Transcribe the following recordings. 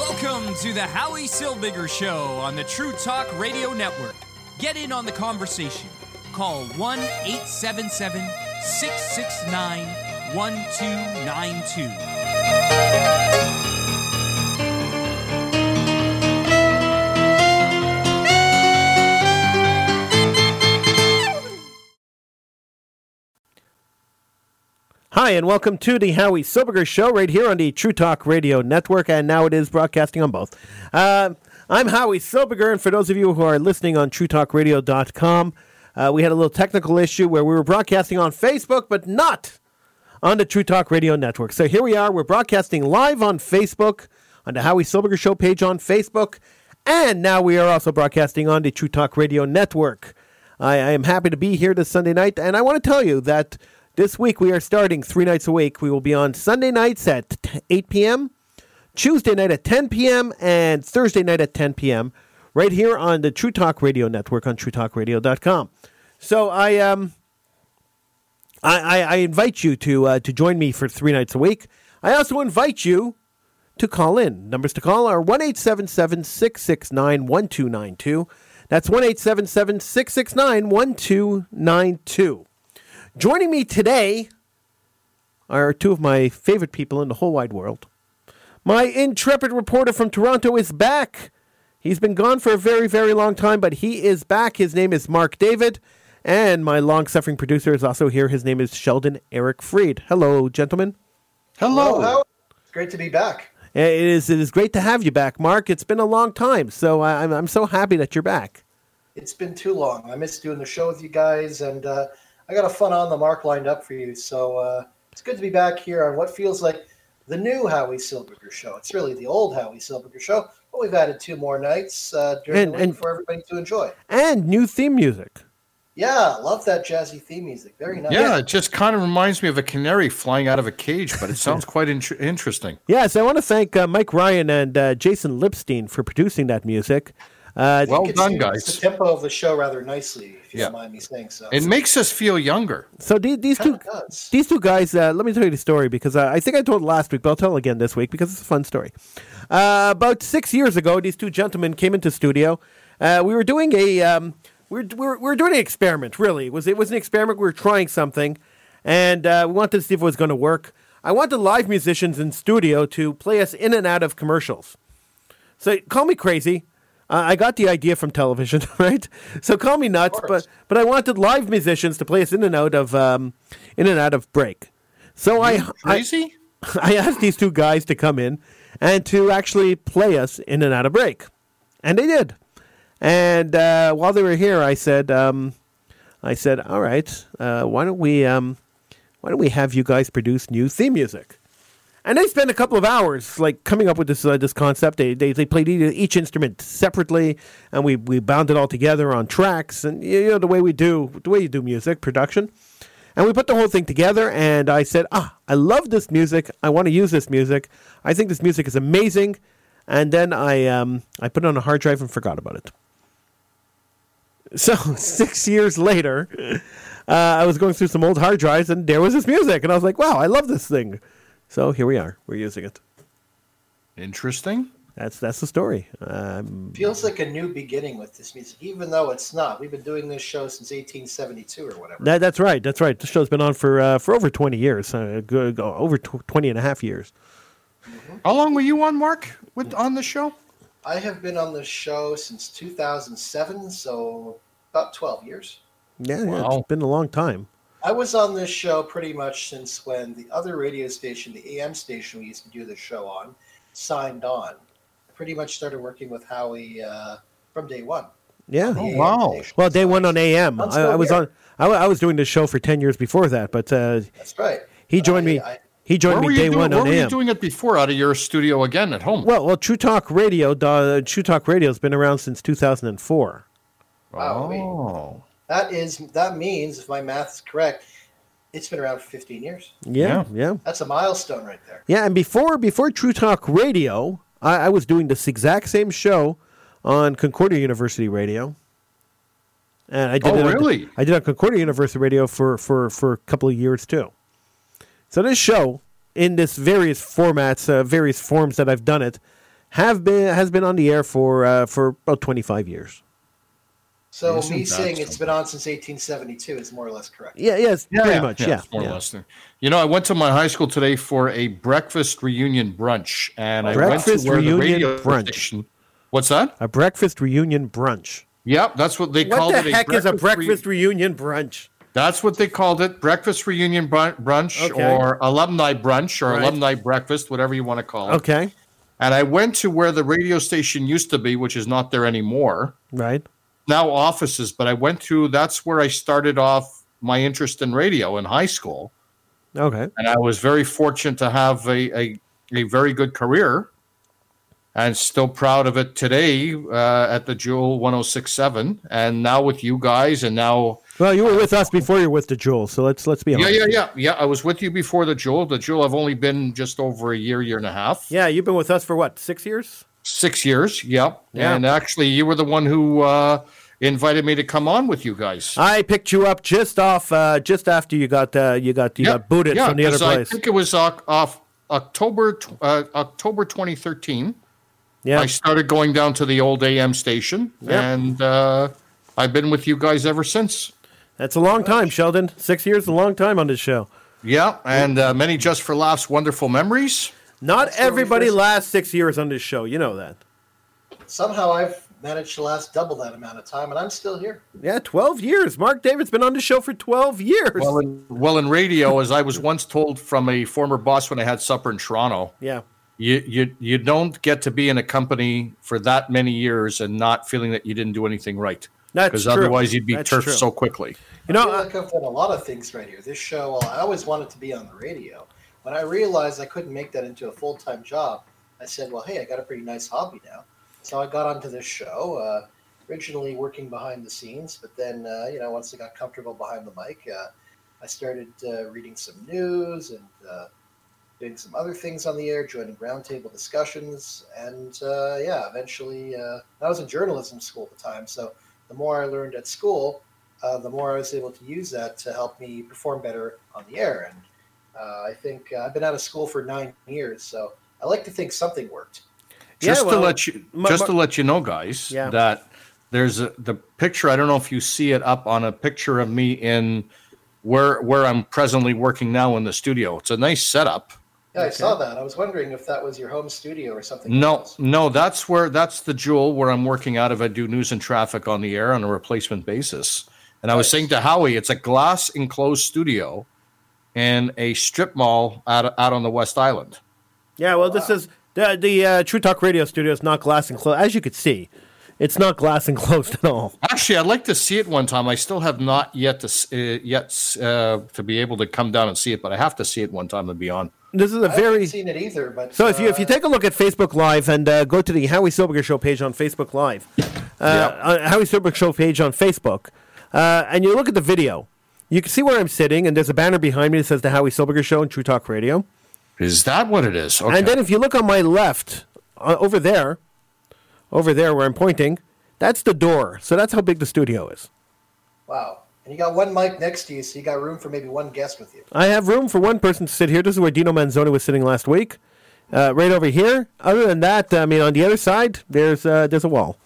Welcome to the Howie Silbiger Show on the True Talk Radio Network. Get in on the conversation. Call 1 877 669 1292. Hi, and welcome to the Howie Silbiger Show right here on the True Talk Radio Network, and now it is broadcasting on both. Uh, I'm Howie Silbiger, and for those of you who are listening on TrueTalkRadio.com, uh, we had a little technical issue where we were broadcasting on Facebook, but not on the True Talk Radio Network. So here we are. We're broadcasting live on Facebook, on the Howie Silbiger Show page on Facebook, and now we are also broadcasting on the True Talk Radio Network. I, I am happy to be here this Sunday night, and I want to tell you that this week we are starting three nights a week. We will be on Sunday nights at 8 p.m., Tuesday night at 10 p.m., and Thursday night at 10 p.m. right here on the True Talk Radio Network on TrueTalkRadio.com. So I um I, I, I invite you to uh, to join me for three nights a week. I also invite you to call in. Numbers to call are 1 669 1292. That's 1 669 1292. Joining me today are two of my favorite people in the whole wide world. My intrepid reporter from Toronto is back. He's been gone for a very, very long time, but he is back. His name is Mark David. And my long suffering producer is also here. His name is Sheldon Eric Freed. Hello, gentlemen. Hello. Hello. It's great to be back. It is, it is great to have you back, Mark. It's been a long time, so I'm, I'm so happy that you're back. It's been too long. I missed doing the show with you guys, and uh, I got a fun on the mark lined up for you. So uh, it's good to be back here on what feels like the new Howie Silbiger show. It's really the old Howie Silbiger show, but we've added two more nights uh, during and, the week and, for everybody to enjoy. And new theme music. Yeah, love that jazzy theme music. Very nice. Yeah, it just kind of reminds me of a canary flying out of a cage, but it sounds quite in- interesting. Yes, I want to thank uh, Mike Ryan and uh, Jason Lipstein for producing that music. Uh, well done, guys. The tempo of the show rather nicely, if you yeah. don't mind me saying so. It makes us feel younger. So these, these two, these two guys. Uh, let me tell you the story because uh, I think I told last week, but I'll tell again this week because it's a fun story. Uh, about six years ago, these two gentlemen came into studio. Uh, we were doing a um, we, were, we, were, we were doing an experiment. Really, it was it was an experiment. We were trying something, and uh, we wanted to see if it was going to work. I wanted live musicians in studio to play us in and out of commercials. So call me crazy. Uh, I got the idea from television, right? So call me nuts, but but I wanted live musicians to play us in and out of um, in and out of break. So I crazy. I, I asked these two guys to come in and to actually play us in and out of break, and they did. And uh, while they were here, I said, um, I said, all right, uh, why don't we um, why don't we have you guys produce new theme music? And they spent a couple of hours like coming up with this uh, this concept. They, they they played each instrument separately, and we we bound it all together on tracks, and you know the way we do the way you do music production. And we put the whole thing together, and I said, "Ah, I love this music. I want to use this music. I think this music is amazing." And then I um, I put it on a hard drive and forgot about it. So six years later, uh, I was going through some old hard drives, and there was this music, and I was like, "Wow, I love this thing." So here we are. We're using it. Interesting. That's that's the story. Um, Feels like a new beginning with this music, even though it's not. We've been doing this show since 1872 or whatever. That, that's right. That's right. The show's been on for uh, for over 20 years, uh, good, over 20 and a half years. Mm-hmm. How long were you on, Mark, with on the show? I have been on the show since 2007, so about 12 years. Yeah, wow. yeah, it's been a long time. I was on this show pretty much since when the other radio station, the AM station we used to do the show on, signed on. I pretty much started working with Howie uh, from day one. Yeah. Oh, wow. Station. Well, day one on AM. I, I, was on. I, I, was doing this show for ten years before that, but uh, that's right. He joined I, me. he joined me day doing, one on AM. Where were you doing it before, out of your studio again at home? Well, well, True Talk Radio. Uh, True Talk Radio has been around since two thousand and four. Wow. Oh. That is that means, if my math is correct, it's been around for 15 years. Yeah, yeah. That's a milestone right there. Yeah, and before before True Talk Radio, I, I was doing this exact same show on Concordia University Radio. And I did oh, it really? On, I did on Concordia University Radio for, for, for a couple of years too. So this show, in this various formats, uh, various forms that I've done it, have been has been on the air for uh, for about 25 years. So Isn't me that saying it's been on since 1872 is more or less correct. Yeah, yes, pretty much. Yeah, it's more yeah. or less. there. You know, I went to my high school today for a breakfast reunion brunch, and I Breakfast went to where reunion the radio brunch. station. What's that? A breakfast reunion brunch. Yep, that's what they What called the it. heck is a re- breakfast reunion brunch? That's what they called it. Breakfast reunion brun- brunch Okay. or alumni brunch or Right. alumni breakfast, whatever you want to call it. Okay, And I went to where the radio station used to be, which is not there anymore. right. Now offices, but I went to that's where I started off my interest in radio in high school. Okay. And I was very fortunate to have a, a, a very good career and still proud of it today uh, at the Jewel 1067 and now with you guys and now Well, you were with us before you were with the Jewel, so let's let's be Yeah, yeah, yeah, yeah. I was with you before the Jewel. The Jewel, I've only been just over a year, year and a half, Yeah, you've been with us for what six years? six years. Yep. Yeah. And actually, you were the one who uh, invited me to come on with you guys. I picked you up just off, uh, just after you got uh, you got you Yeah, got booted yeah, from the other 'cause I think it was uh, off October uh, October 2013. yeah, I started going down to the old AM station, Yep. and uh, I've been with you guys ever since. that's a long time, Sheldon. Six years, a long time on this show. Yeah, and uh, many just for laughs, wonderful memories. Not That's everybody first- lasts six years on this show. You know that. Somehow I've managed to last double that amount of time, and I'm still here. Yeah, twelve years. Mark David's been on the show for twelve years. Well, in, well, in radio, as I was once told from a former boss when I had supper in Toronto, yeah, you you you don't get to be in a company for that many years and not feeling that you didn't do anything right. That's because otherwise you'd be That's turfed true. so quickly. you know, I feel uh, like I've done a lot of things right here. This show, well, I always wanted to be on the radio. When I realized I couldn't make that into a full time job, I said, well, hey, I got a pretty nice hobby now. So I got onto this show, uh, originally working behind the scenes, but then, uh, you know, once I got comfortable behind the mic, uh, I started uh, reading some news and uh, doing some other things on the air, joining roundtable discussions. And uh, yeah, eventually, I was in journalism school at the time. So the more I learned at school, the more I was able to use that to help me perform better on the air. And I think I've been out of school for nine years, so I like to think something worked. Yeah, Just well, to let you my- just my- to let you know, guys, Yeah. that there's a, the picture. I don't know if you see it up on a picture of me in where where I'm presently working now in the studio. It's a nice setup. Yeah, I Okay. saw that. I was wondering if that was your home studio or something. No, else. no, that's where that's the jewel where I'm working out of. I do news and traffic on the air on a replacement basis. And I was saying to Howie, it's a glass enclosed studio in a strip mall out out on the West Island. yeah. Well, this is the the uh, True Talk Radio studio is not glass enclosed, as you could see. It's not glass enclosed at all. Actually, I'd like to see it one time. I still have not yet to uh, yet uh, to be able to come down and see it, but I have to see it one time and be on. This is a I very haven't seen it either. But So if you if you uh, take a look at Facebook Live and uh, go to the Howie Silbiger Show page on Facebook Live, uh, uh, Howie Silbiger Show page on Facebook, uh, and you look at the video, you can see where I'm sitting, and there's a banner behind me that says the Howie Silbiger Show and True Talk Radio. Is that what it is? Okay. And then if you look on my left, uh, over there, over there where I'm pointing, that's the door. So that's how big the studio is. wow, and you got one mic next to you, so you got room for maybe one guest with you. I have room for one person to sit here. This is where Dino Manzoni was sitting last week, uh, right over here. Other than that, I mean, on the other side, there's uh, there's a wall.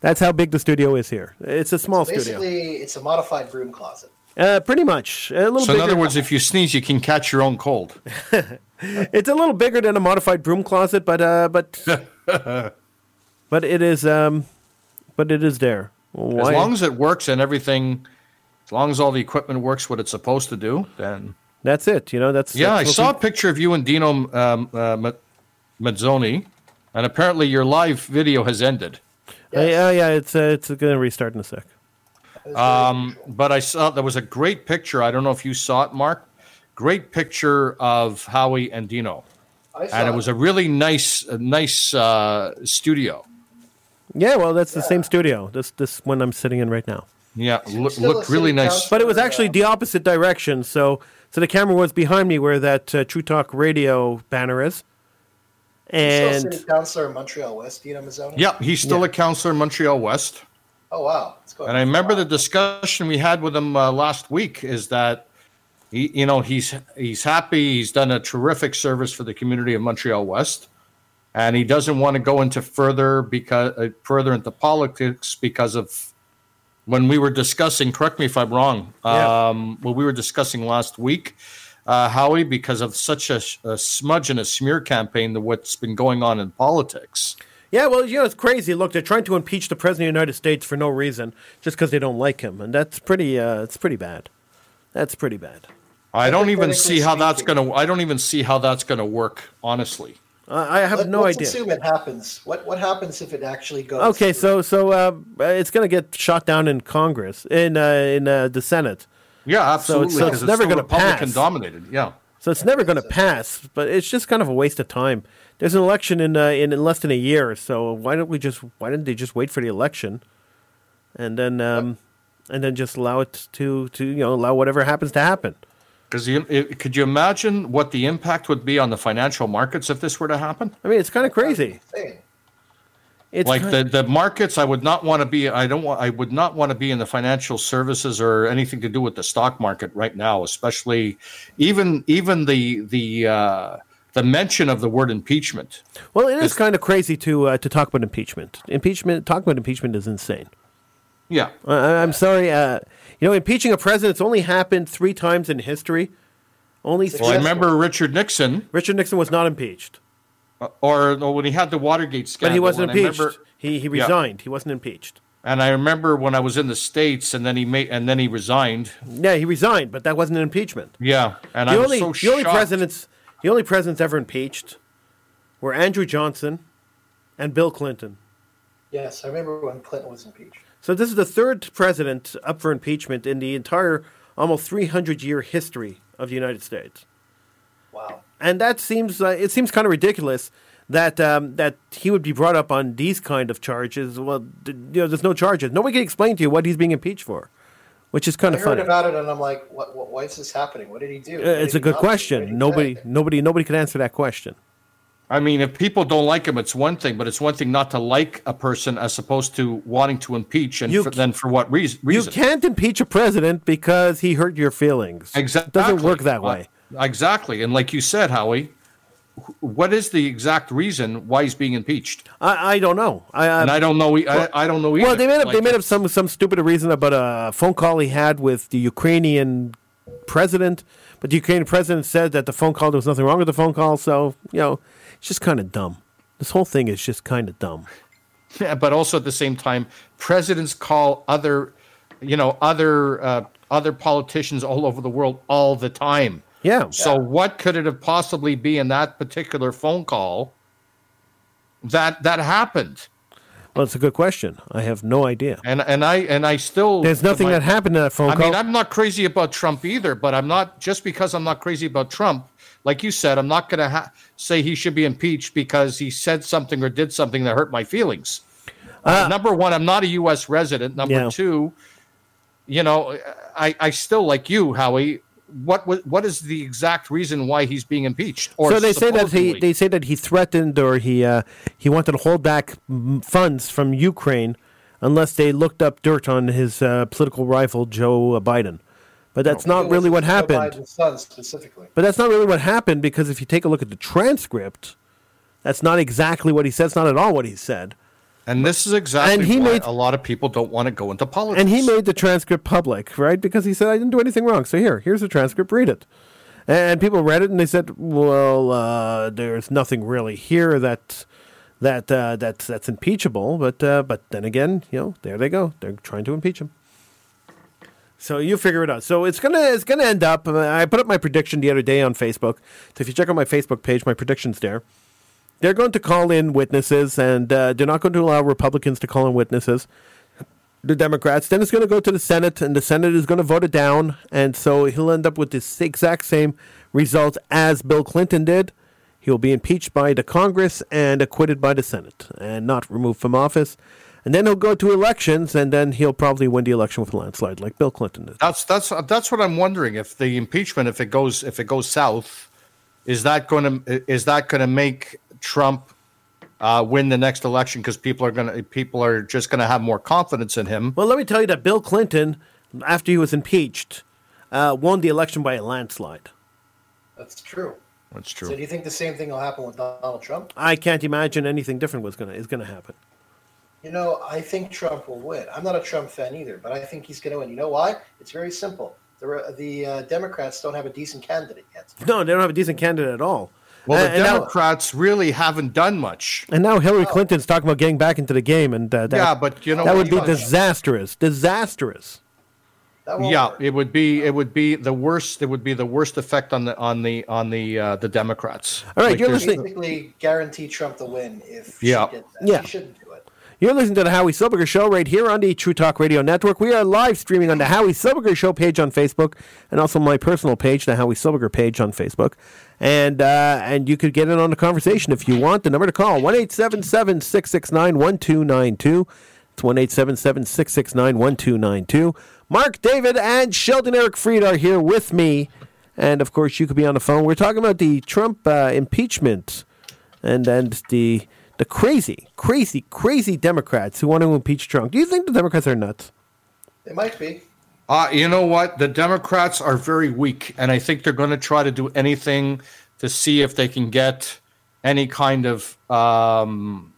That's how big the studio is here. It's a small studio. Basically, it's a modified broom closet. Uh, pretty much. A little so in other words, if you sneeze, you can catch your own cold. it's a little bigger than a modified broom closet, but uh, but but it is um, but it is there. As long as it works and everything, as long as all the equipment works what it's supposed to do, then that's it. You know, that's yeah. I that's saw a picture of you and Dino um, uh, Mazzoni, and apparently your live video has ended. we- uh, yeah, yeah. It's uh, it's going to restart in a sec. It was very Um, but I saw there was a great picture. I don't know if you saw it, Mark. Great picture of Howie and Dino, I saw and it was a really nice, a nice uh, studio. Yeah, well, that's the same studio. This this one I'm sitting in right now. Yeah, look, Still a looked really nice. But it was actually the opposite direction. So so the camera was behind me where that uh, True Talk Radio banner is. Still And city councilor in Montreal West, Dino Mazzoni. Yeah, he's still Yeah. a councilor in Montreal West. Oh wow, And I on for a remember the discussion we had with him uh, last week is that he, you know, he's he's happy. He's done a terrific service for the community of Montreal West, and he doesn't want to go into further because uh, further into politics because of when we were discussing. Correct me if I'm wrong. Yeah. Um, what we were discussing last week, uh, Howie, because of such a, a smudge and a smear campaign to what's been going on in politics. Yeah, well, you know, it's crazy. Look, they're trying to impeach the president of the United States for no reason, just because they don't like him, and that's pretty. Uh, it's pretty bad. That's pretty bad. I don't even see Hypothetically how that's gonna. I don't even see how that's gonna work. Honestly, I, I have Let, no let's idea. assume it happens. What what happens if it actually goes? Okay, through? so so uh, it's going to get shot down in Congress, in uh, in uh, the Senate. yeah, absolutely. so it's 'cause never gonna Republican pass. dominated. Yeah. So it's never going to pass, but it's just kind of a waste of time. There's an election in, uh, in in less than a year, so why don't we just why didn't they just wait for the election, and then um, and then just allow it to to you know allow whatever happens to happen. Because could you imagine what the impact would be on the financial markets if this were to happen? I mean, it's kind of crazy. It's like kind- the, the markets, I would not want to be. I don't want. I would not want to be in the financial services or anything to do with the stock market right now. Especially, even even the the uh, the mention of the word impeachment. well, it is kind of crazy to uh, to talk about impeachment. Impeachment, talk about impeachment is insane. Yeah, I'm sorry. Uh, you know, impeaching a president's only happened three times in history. Only Well, three. I remember Richard Nixon, Richard Nixon was not impeached, uh, or, or when he had the Watergate scandal. but he wasn't impeached. remember- he he Yeah. resigned. He wasn't impeached. And I remember when I was in the states, and then he made, and then he resigned. Yeah, he resigned, but that wasn't an impeachment. Yeah, and The I only was so the only presidents the only presidents ever impeached were Andrew Johnson and Bill Clinton. Yes, I remember when Clinton was impeached. So this is the third president up for impeachment in the entire almost 300 year history of the United States. Wow. and that seems uh, it seems kind of ridiculous that um, that he would be brought up on these kind of charges. Well, d- you know, there's no charges. Nobody can explain to you what he's being impeached for, which is kind I of heard funny. about it and I'm like, what, what? Why is this happening? What did he do? Uh, What it's a good not do? What did question. Nobody, say? nobody, nobody could answer that question. I mean, if people don't like him, it's one thing, but it's one thing not to like a person as opposed to wanting to impeach, and You for, then for what reason? You can't impeach a president because he hurt your feelings. exactly. It doesn't work that way. Uh, exactly, and like you said, Howie, wh- what is the exact reason why he's being impeached? I, I don't know. I, I, And I don't know. I, I don't know either. well, they made up. they Like, made up some some stupid reason about a phone call he had with the Ukrainian president, but the Ukrainian president said that the phone call there was nothing wrong with the phone call. So you know, it's just kind of dumb. This whole thing is just kind of dumb. Yeah, but also at the same time, presidents call other, you know, other uh, other politicians all over the world all the time. Yeah. So what could it have possibly be in that particular phone call that that happened? Well, it's a good question. I have no idea. And and I and I still There's nothing my- that happened in that phone I call. I mean, I'm not crazy about Trump either, but I'm not just because I'm not crazy about Trump. Like you said, I'm not going to ha- say he should be impeached because he said something or did something that hurt my feelings. Uh, number one, I'm not a U.S. resident. Number Yeah. two, you know, I, I still like you, Howie. What wa- what is the exact reason why he's being impeached? Or so they say that he they say that he threatened or he uh, he wanted to hold back funds from Ukraine unless they looked up dirt on his uh, political rival Joe Biden. But that's not really what was Joe happened. Biden's son specifically. But that's not really what happened because if you take a look at the transcript, that's not exactly what he said. It's not at all what he said. And this is exactly and he why made- a lot of people don't want to go into politics. And he made the transcript public, right? Because he said, I didn't do anything wrong. So here, here's the transcript, read it. And people read it and they said, well, uh, there's nothing really here that that uh, that's that's impeachable. But uh, but then again, you know, there they go. They're trying to impeach him. So you figure it out. So it's gonna it's gonna end up. uh, I put up my prediction the other day on Facebook. So if you check out my Facebook page, my prediction's there. They're going to call in witnesses, and uh, they're not going to allow Republicans to call in witnesses the Democrats. Then it's going to go to the Senate, and the Senate is going to vote it down. And so he'll end up with the exact same result as Bill Clinton did. He'll be impeached by the Congress and acquitted by the Senate and not removed from office. And then he'll go to elections, and then he'll probably win the election with a landslide, like Bill Clinton did. That's that's that's what I'm wondering. If the impeachment, if it goes if it goes south, is that going to is that going to make Trump uh, win the next election because people are going to people are just going to have more confidence in him? Well, let me tell you that Bill Clinton, after he was impeached, uh, won the election by a landslide. That's true. That's true. So do you think the same thing will happen with Donald Trump? I can't imagine anything different was gonna is gonna happen. You know, I think Trump will win. I'm not a Trump fan either, but I think he's going to win. You know why? It's very simple. The the uh, Democrats don't have a decent candidate yet. No, they don't have a decent candidate at all. Well, the And- and now- Democrats really haven't done much. And now Hillary Clinton's talking about getting back into the game, and uh, that, Yeah, but you know that would be much. disastrous. Disastrous. Yeah, work. it would be it would be the worst. It would be the worst effect on the on the on the uh, the Democrats. All right, you're listening- basically guarantee Trump the win if Yeah. she did that. Yeah. She shouldn't do it. You're listening to the Howie Silbiger Show right here on the True Talk Radio Network. We are live streaming on the Howie Silbiger Show page on Facebook, and also my personal page, the Howie Silbiger page on Facebook. And uh, and you could get in on the conversation if you want. The number to call one eight seven seven six six nine one two nine two. It's one eight seven seven six six nine one two nine two. Mark David and Sheldon Eric Fried are here with me, and of course you could be on the phone. We're talking about the Trump uh, impeachment and and the the crazy, crazy, crazy Democrats who want to impeach Trump. Do you think the Democrats are nuts? It might be. Uh, you know what? The Democrats are very weak, and I think they're going to try to do anything to see if they can get any kind of, um,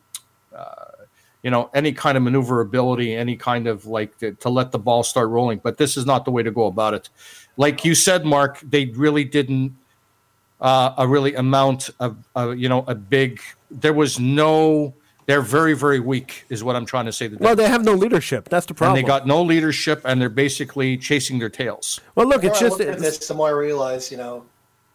uh, you know, any kind of maneuverability, any kind of like to, to let the ball start rolling. But this is not the way to go about it. Like you said, Mark, they really didn't uh, a really amount of, uh, you know, a big. There was no. They're very, very weak, is what I'm trying to say. To Well, they have no leadership. That's the problem. and they got no leadership, and they're basically chasing their tails. well, look, The it's more I just look at it's, this, the more I realize, you know,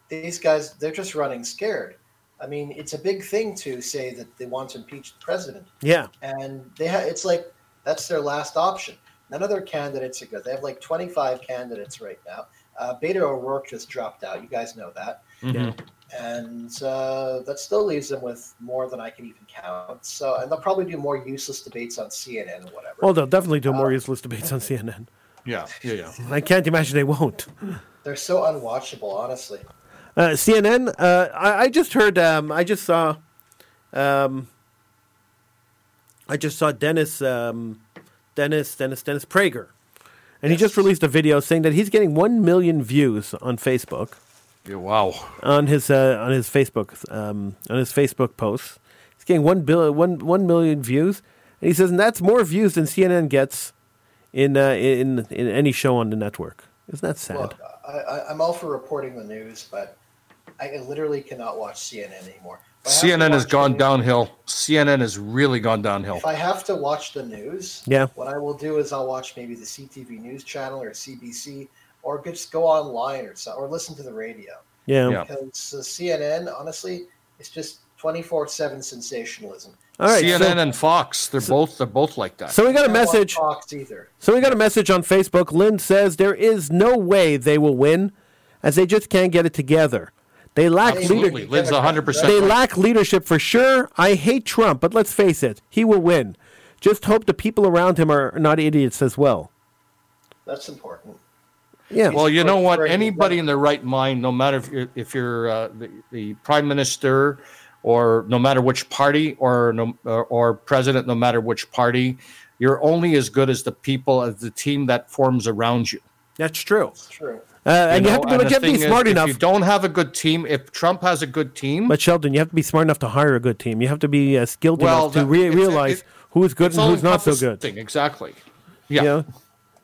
these guys, they're just running scared. I mean, it's a big thing to say that they want to impeach the president. yeah. and they ha- it's like that's their last option. None of their candidates are good. They have like 25 candidates right now. Uh, Beto O'Rourke just dropped out. You guys know that, Yeah. and uh, that still leaves them with more than I can even count. So, and they'll probably do more useless debates on CNN or whatever. Well, they'll definitely do more useless debates on CNN. Yeah, yeah, yeah. I can't imagine they won't. They're so unwatchable, honestly. Uh, CNN. Uh, I, I just heard. Um, I just saw. Um, I just saw Dennis. Um, Dennis. Dennis. Dennis Prager, and he just released a video saying that he's getting one million views on Facebook. Yeah, wow. on his uh, on his Facebook um, on his Facebook posts. He's getting one bill one one million views, and he says, and that's more views than CNN gets in uh, in in any show on the network. Isn't that sad? Look, I, I, I'm all for reporting the news, but I literally cannot watch CNN anymore. If I have to CNN has gone news- downhill. CNN has really gone downhill. If I have to watch the news, Yeah. what I will do is I'll watch maybe the CTV News Channel or CBC, or just go online or so, or listen to the radio. yeah. Yeah. Because uh, CNN, honestly, it's just twenty four seven sensationalism. All right. CNN so, and Fox, they're both they're both like that. so we got a I message. Fox either. So we got a message on Facebook. Lynn says there is no way they will win, as they just can't get it together. They lack Absolutely, leader. Lynn's hundred percent. They right. lack leadership for sure. I hate Trump, but let's face it, he will win. Just hope the people around him are not idiots as well. That's important. Yeah. Well, you know what? Anybody in their right mind, no matter if you're, if you're uh, the, the prime minister or no matter which party or no, or, or president, no matter which party, you're only as good as the people as the team that forms around you. That's true. That's true. Uh, and you know? have to be, but the you have to be thing is, smart if you don't have a good team, if Trump has a good team, But Sheldon, you have to be smart enough to hire a good team. You have to be uh, skilled Well, enough to re- it's- realize it- who's good and who's not so good. thing, Exactly. Yeah. You know,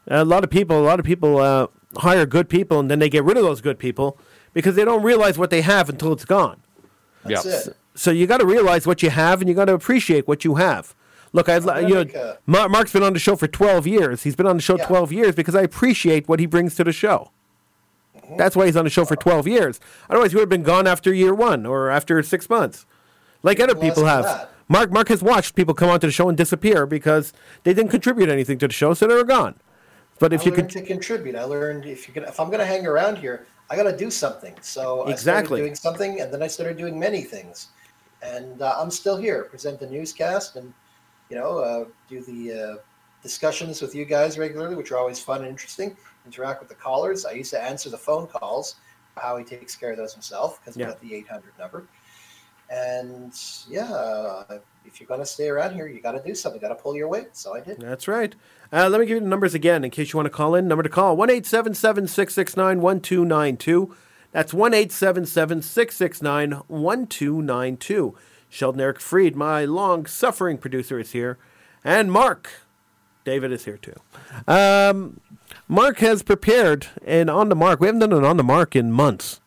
a lot of people, a lot of people uh, hire good people, and then they get rid of those good people because they don't realize what they have until it's gone. That's Yeah. it. So you got to realize what you have, and you got to appreciate what you have. Look, I, you know, a- Mark's been on the show for twelve years. He's been on the show Yeah. twelve years because I appreciate what he brings to the show. Mm-hmm. That's why he's on the show for twelve years. Otherwise, he would have been gone after year one or after six months, like other people have. that. Mark Mark has watched people come onto the show and disappear because they didn't contribute anything to the show, so they were gone. But if I you could, to contribute. I learned if you can, if I'm going to hang around here, I got to do something. So I Exactly. started doing something, and then I started doing many things, and uh, I'm still here. Present the newscast, and you know, uh, do the uh, discussions with you guys regularly, which are always fun and interesting. Interact with the callers. I used to answer the phone calls. How he takes care of those himself because Yeah. we got the 800 number. And yeah, if you're going to stay around here, you got to do something. Got to pull your weight. So I did. That's right. Uh, let me give you the numbers again in case you want to call in. Number to call one eight seven seven six six nine one two nine two. That's 1 877 669 1292. Sheldon Eric Freed, my long suffering producer, is here. And Mark, David is here too. Um, Mark has prepared and on the mark. We haven't done an on the mark in months.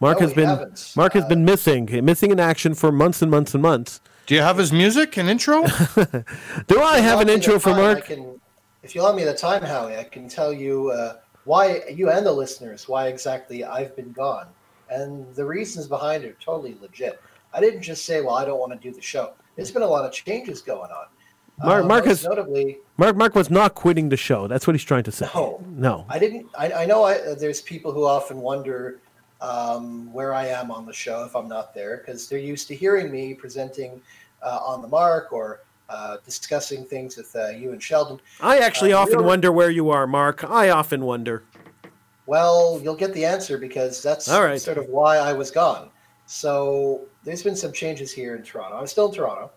Mark No, has been haven't. Mark has Uh, been missing, missing in action for months and months and months. Do you have his music and intro? Do I have an intro for time, I Mark? can, if you allow me the time, Howie, I can tell you uh, why you and the listeners why exactly I've been gone, and the reasons behind it are totally legit. I didn't just say, "Well, I don't want to do the show." There's been a lot of changes going on. Mark- Uh, Mark has- notably. Mark Mark was not quitting the show. That's what he's trying to say. No. No. I didn't. I, I know. I, uh, there's people who often wonder um, where I am on the show if I'm not there because they're used to hearing me presenting uh, on the mark or uh, discussing things with uh, you and Sheldon. I actually Uh, often wonder where you are, Mark. I often wonder. Well, you'll get the answer because that's All right. sort of why I was gone. So there's been some changes here in Toronto. I'm still in Toronto,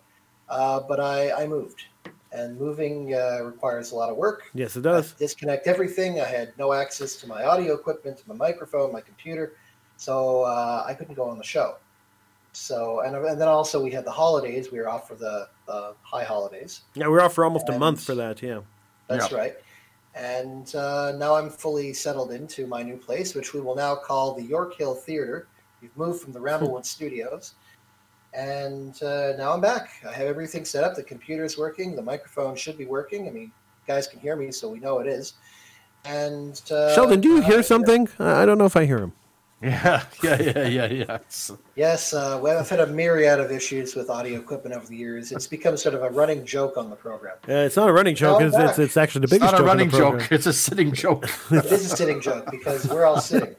uh, but I, I moved, and moving uh, requires a lot of work. Yes, it does. Disconnect everything. I had no access to my audio equipment, to my microphone, my computer, so uh, I couldn't go on the show. So and and then also we had the holidays. We were off for the uh, high holidays. Yeah, we were off for almost a month for that. Yeah. That's right. And uh, now I'm fully settled into my new place, which we will now call the York Hill Theater. We've moved from the Ramblewood Studios, and uh, now I'm back. I have everything set up. The computer's working. The microphone should be working. I mean, guys can hear me, so we know it is. And uh, Sheldon, do you uh, hear something? I I don't know if I hear him. Yeah, yeah, yeah, yeah, yeah. Yes, uh, well, I've had a myriad of issues with audio equipment over the years. It's become sort of a running joke on the program. Uh, it's not a running joke. It's, it's, it's actually the It's biggest not a joke in the running joke. It's a sitting joke. It is a sitting joke because we're all sitting,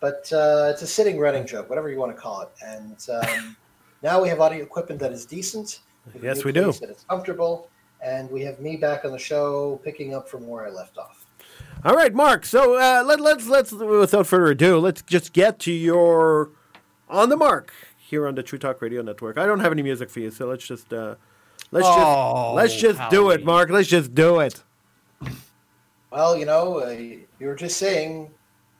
but uh, it's a sitting running joke, whatever you want to call it. And um, now we have audio equipment that is decent. have a Yes, we do. place That is comfortable, and we have me back on the show, picking up from where I left off. All right, Mark. So uh, let, let's let's without further ado, let's just get to your on the mark here on the True Talk Radio Network. I don't have any music for you, so let's just uh, let's Oh, just let's just do it, Mark. Let's just do it. Well, you know, uh, you were just saying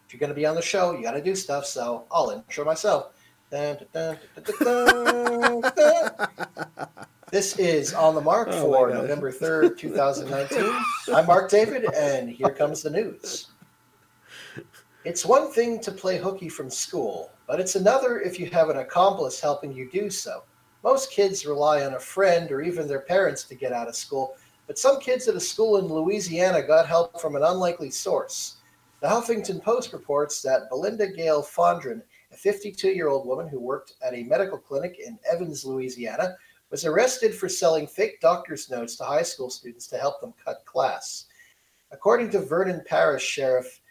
if you're going to be on the show, you got to do stuff. So I'll intro myself. Dun, dun, dun, This is on the mark Oh, for November 3rd, 2019. I'm Mark David, and here comes the news. It's one thing to play hooky from school, but it's another if you have an accomplice helping you do so. Most kids rely on a friend or even their parents to get out of school, but some kids at a school in Louisiana got help from an unlikely source. The Huffington Post reports that Belinda Gale Fondren, a 52 year old woman who worked at a medical clinic in Evans, Louisiana, was arrested for selling fake doctor's notes to high school students to help them cut class. According to Vernon Parish Sheriff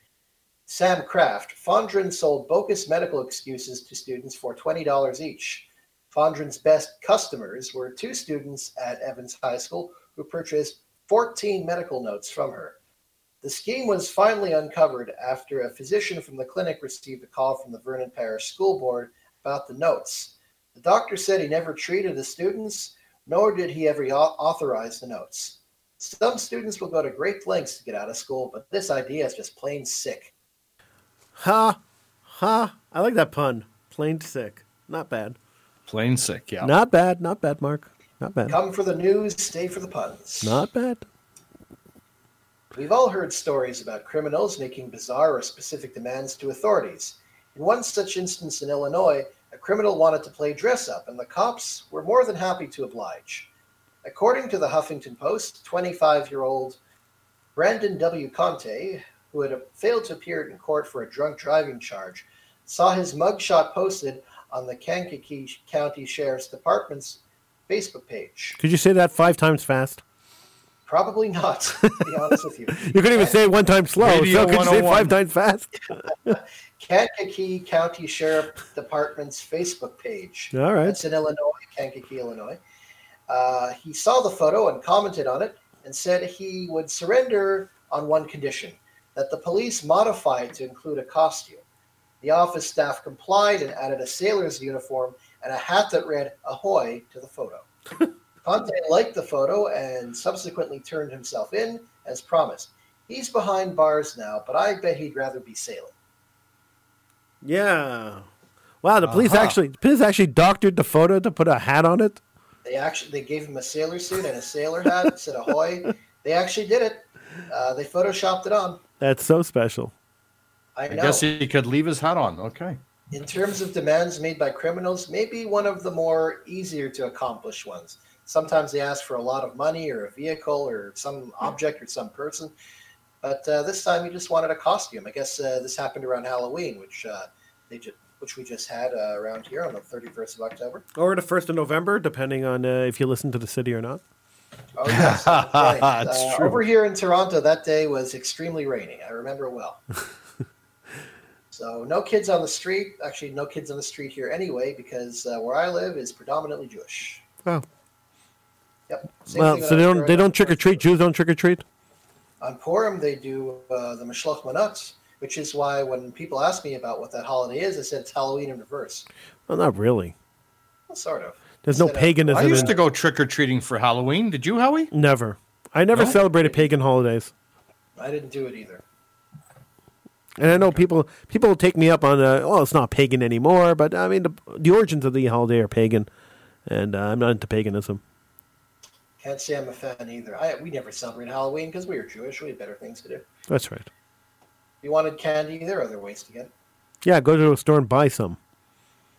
Sam Craft, Fondren sold bogus medical excuses to students for $20 each. Fondren's best customers were two students at Evans High School who purchased 14 medical notes from her. The scheme was finally uncovered after a physician from the clinic received a call from the Vernon Parish School Board about the notes. The doctor said he never treated the students, nor did he ever authorize the notes. Some students will go to great lengths to get out of school, but this idea is just plain sick. Ha ha! I like that pun. Plain sick. Not bad. Plain sick, yeah. Not bad. Not bad, Mark. Not bad. Come for the news, stay for the puns. Not bad. We've all heard stories about criminals making bizarre or specific demands to authorities. In one such instance in Illinois, a criminal wanted to play dress up, and the cops were more than happy to oblige. According to the Huffington Post, 25 year old Brandon W. Conte, who had failed to appear in court for a drunk driving charge, saw his mugshot posted on the Kankakee County Sheriff's Department's Facebook page. Could you say that five times fast? Probably not, to be honest with you. You couldn't even say it one time slow. Radio so could you say it five times fast? Kankakee County Sheriff Department's Facebook page. All right. That's in Illinois, Kankakee, Illinois. Uh, he saw the photo and commented on it and said he would surrender on one condition that the police modify it to include a costume. The office staff complied and added a sailor's uniform and a hat that read Ahoy to the photo. Conte liked the photo and subsequently turned himself in as promised. He's behind bars now, but I bet he'd rather be sailing. Yeah. Wow, the police Uh-huh. actually the police actually doctored the photo to put a hat on it. They actually they gave him a sailor suit and a sailor hat. And said ahoy. They actually did it. Uh, they photoshopped it on. That's so special. I I guess he could leave his hat on. Okay. in terms of demands made by criminals, maybe one of the more easier to accomplish ones. Sometimes they ask for a lot of money or a vehicle or some object or some person, but uh, this time you just wanted a costume. I guess uh, this happened around Halloween, which uh, they just which we just had uh, around here on the 31st of October. Or the first of November, depending on uh, if you listen to the city or not. Oh yes, that's right. Uh, true. Over here in Toronto, that day was extremely rainy. I remember it well. so no kids on the street. Actually, no kids on the street here anyway, because uh, where I live is predominantly Jewish. Oh. Yep. Same well, thing so they don't they don't trick or treat. Jews don't trick or treat. On Purim, they do uh, the Mishloach Manot, which is why when people ask me about what that holiday is, I said it's Halloween in reverse. Well, not really. Well, sort of. There's no Instead of- paganism. I used in- to go trick or treating for Halloween. Did you, Howie? Never. I never No? celebrated pagan holidays. I didn't do it either. And I know people people will take me up on uh, well, it's not pagan anymore, but I mean the, the origins of the holiday are pagan, and uh, I'm not into paganism. Can't say I'm a fan either. I, we never celebrated Halloween because we were Jewish. We had better things to do. That's right. If you wanted candy, there are other ways to get it. Yeah, go to a store and buy some.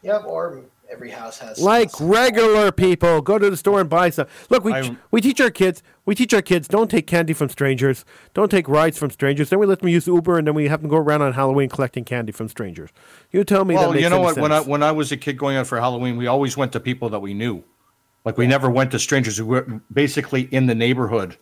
Yep, or every house has Like some- regular people, go to the store and buy some. Look, we I- we teach our kids. We teach our kids don't take candy from strangers. Don't take rides from strangers. Then we let them use Uber, and then we have them go around on Halloween collecting candy from strangers. You tell me that Well, makes you know any what? When I when I was a kid going out for Halloween, we always went to people that we knew. Like we never went to strangers. We were basically in the neighborhood,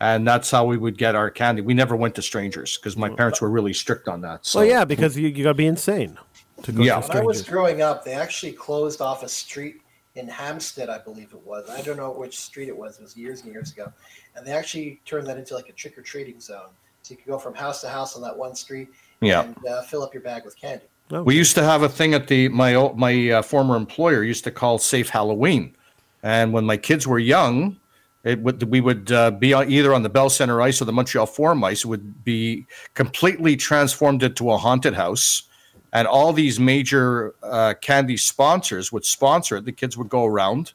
and that's how we would get our candy. We never went to strangers because my parents were really strict on that. So well, yeah, because you, you got to be insane to go Yeah. to When I was growing up, they actually closed off a street in Hampstead, I believe it was. I don't know which street it was. It was years and years ago. And they actually turned that into like a trick or treating zone. So you could go from house to house on that one street Yeah. and uh, fill up your bag with candy. Oh, We used to have a thing at the my my uh, former employer used to call Safe Halloween, and when my kids were young, it would we would uh, be either on the Bell Center ice or the Montreal Forum ice. It would be completely transformed into a haunted house, and all these major uh, candy sponsors would sponsor it. The kids would go around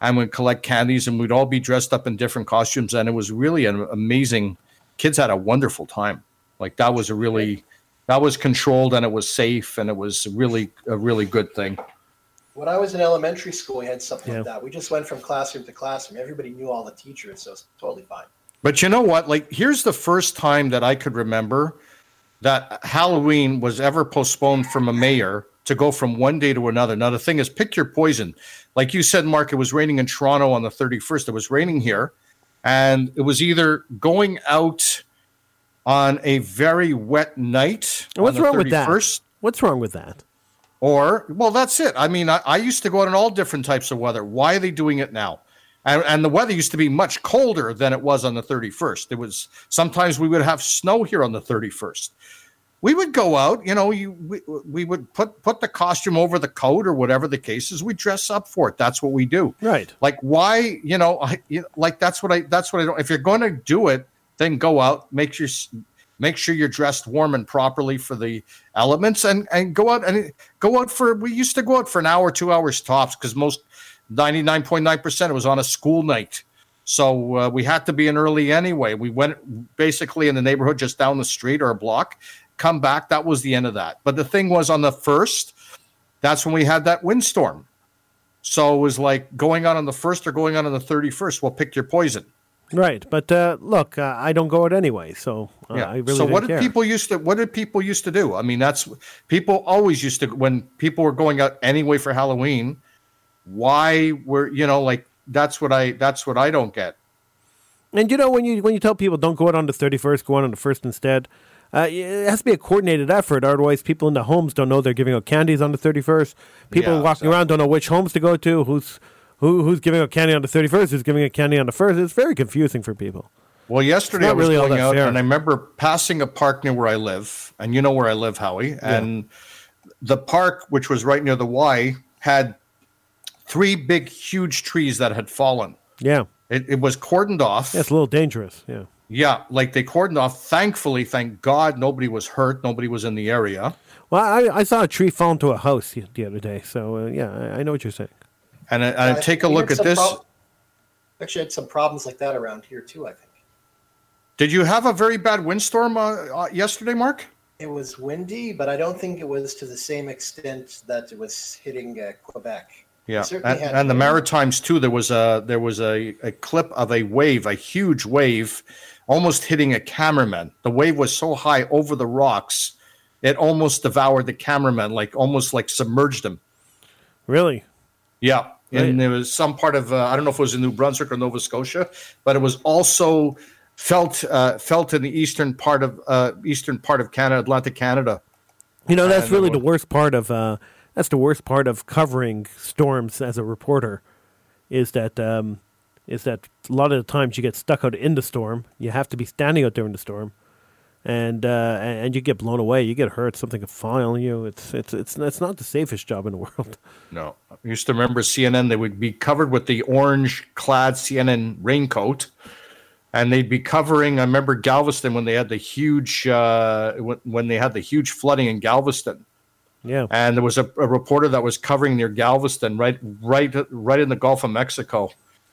and would collect candies, and we'd all be dressed up in different costumes, and it was really an amazing. Kids had a wonderful time. Like that was a really that was controlled and it was safe and it was really a really good thing. When I was in elementary school, we had something Yeah. like that. We just went from classroom to classroom. Everybody knew all the teachers, so it's totally fine. But you know what? Like here's the first time that I could remember that Halloween was ever postponed from a mayor to go from one day to another. Now the thing is pick your poison. Like you said Mark, it was raining in Toronto on the 31st. It was raining here and it was either going out on a very wet night what's on the wrong with that? 31st, What's wrong with that? Or, well, that's it. I mean, I, I used to go out in all different types of weather. Why are they doing it now? And, and the weather used to be much colder than it was on the 31st. It was sometimes we would have snow here on the 31st. We would go out, you know, you we, we would put put the costume over the coat or whatever the case is. We dress up for it. That's what we do. Right. Like why, you know, I you know, like that's what I that's what I don't. If you're going to do it, then go out, make sure make sure you're dressed warm and properly for the elements, and and go out and go out for. We used to go out for an hour, two hours tops, because most ninety nine point nine percent it was on a school night. So uh, we had to be in early anyway. We went basically in the neighborhood just down the street or a block. Come back. That was the end of that. But the thing was on the first, that's when we had that windstorm. So it was like going on on the first or going on on the 31st. Well, pick your poison. Right. But uh, look, uh, I don't go out anyway, so uh, Yeah. I really so what did care. people used to what did people used to do? I mean, that's people always used to when people were going out anyway for Halloween. Why were you know like that's what I that's what I don't get. And you know when you when you tell people don't go out on the thirty first, go out on the first instead. Uh, it has to be a coordinated effort. Otherwise, people in the homes don't know they're giving out candies on the thirty first. People Yeah, walking exactly. around don't know which homes to go to. Who's who, who's giving out candy on the thirty first? Who's giving out candy on the first? It's very confusing for people. Well, yesterday I was really all going out fair. and I remember passing a park near where I live, and you know where I live, Howie. And the park, which was right near the Y, had three big, huge trees that had fallen. Yeah, It, it was cordoned off. yeah it's a little dangerous. Yeah, Yeah, like they cordoned off. Thankfully, thank God, nobody was hurt. Nobody was in the area. Well, I, I saw a tree fall into a house the, the other day. So uh, yeah, I, I know what you're saying. And, and take a look at this. prob- actually, had some problems like that around here too. I think Did you have a very bad windstorm uh, uh, yesterday, Mark? it was windy, but I don't think it was to the same extent that it was hitting uh, Quebec. Yeah, and, and the. Maritimes too. There was a there was a, a clip of a wave, a huge wave, almost hitting a cameraman. The wave was so high over the rocks, it almost devoured the cameraman, like almost like submerged him. Really? Yeah, Right. and there was some part of uh, I don't know if it was in New Brunswick or Nova Scotia, but it was also felt uh, felt in the eastern part of uh, eastern part of Canada, Atlantic Canada. You know, that's really it the worst part of uh, that's the worst part of covering storms as a reporter, is that um, is that a lot of the times you get stuck out in the storm. You have to be standing out during the storm, and uh, and you get blown away. You get hurt. Something can fall on you. It's it's it's it's not the safest job in the world. No, I used to remember CNN. They would be covered with the orange-clad CNN raincoat, and they'd be covering. I remember Galveston when they had the huge uh, when, when they had the huge flooding in Galveston, Yeah. and there was a, a reporter that was covering near Galveston, right, right, right in the Gulf of Mexico,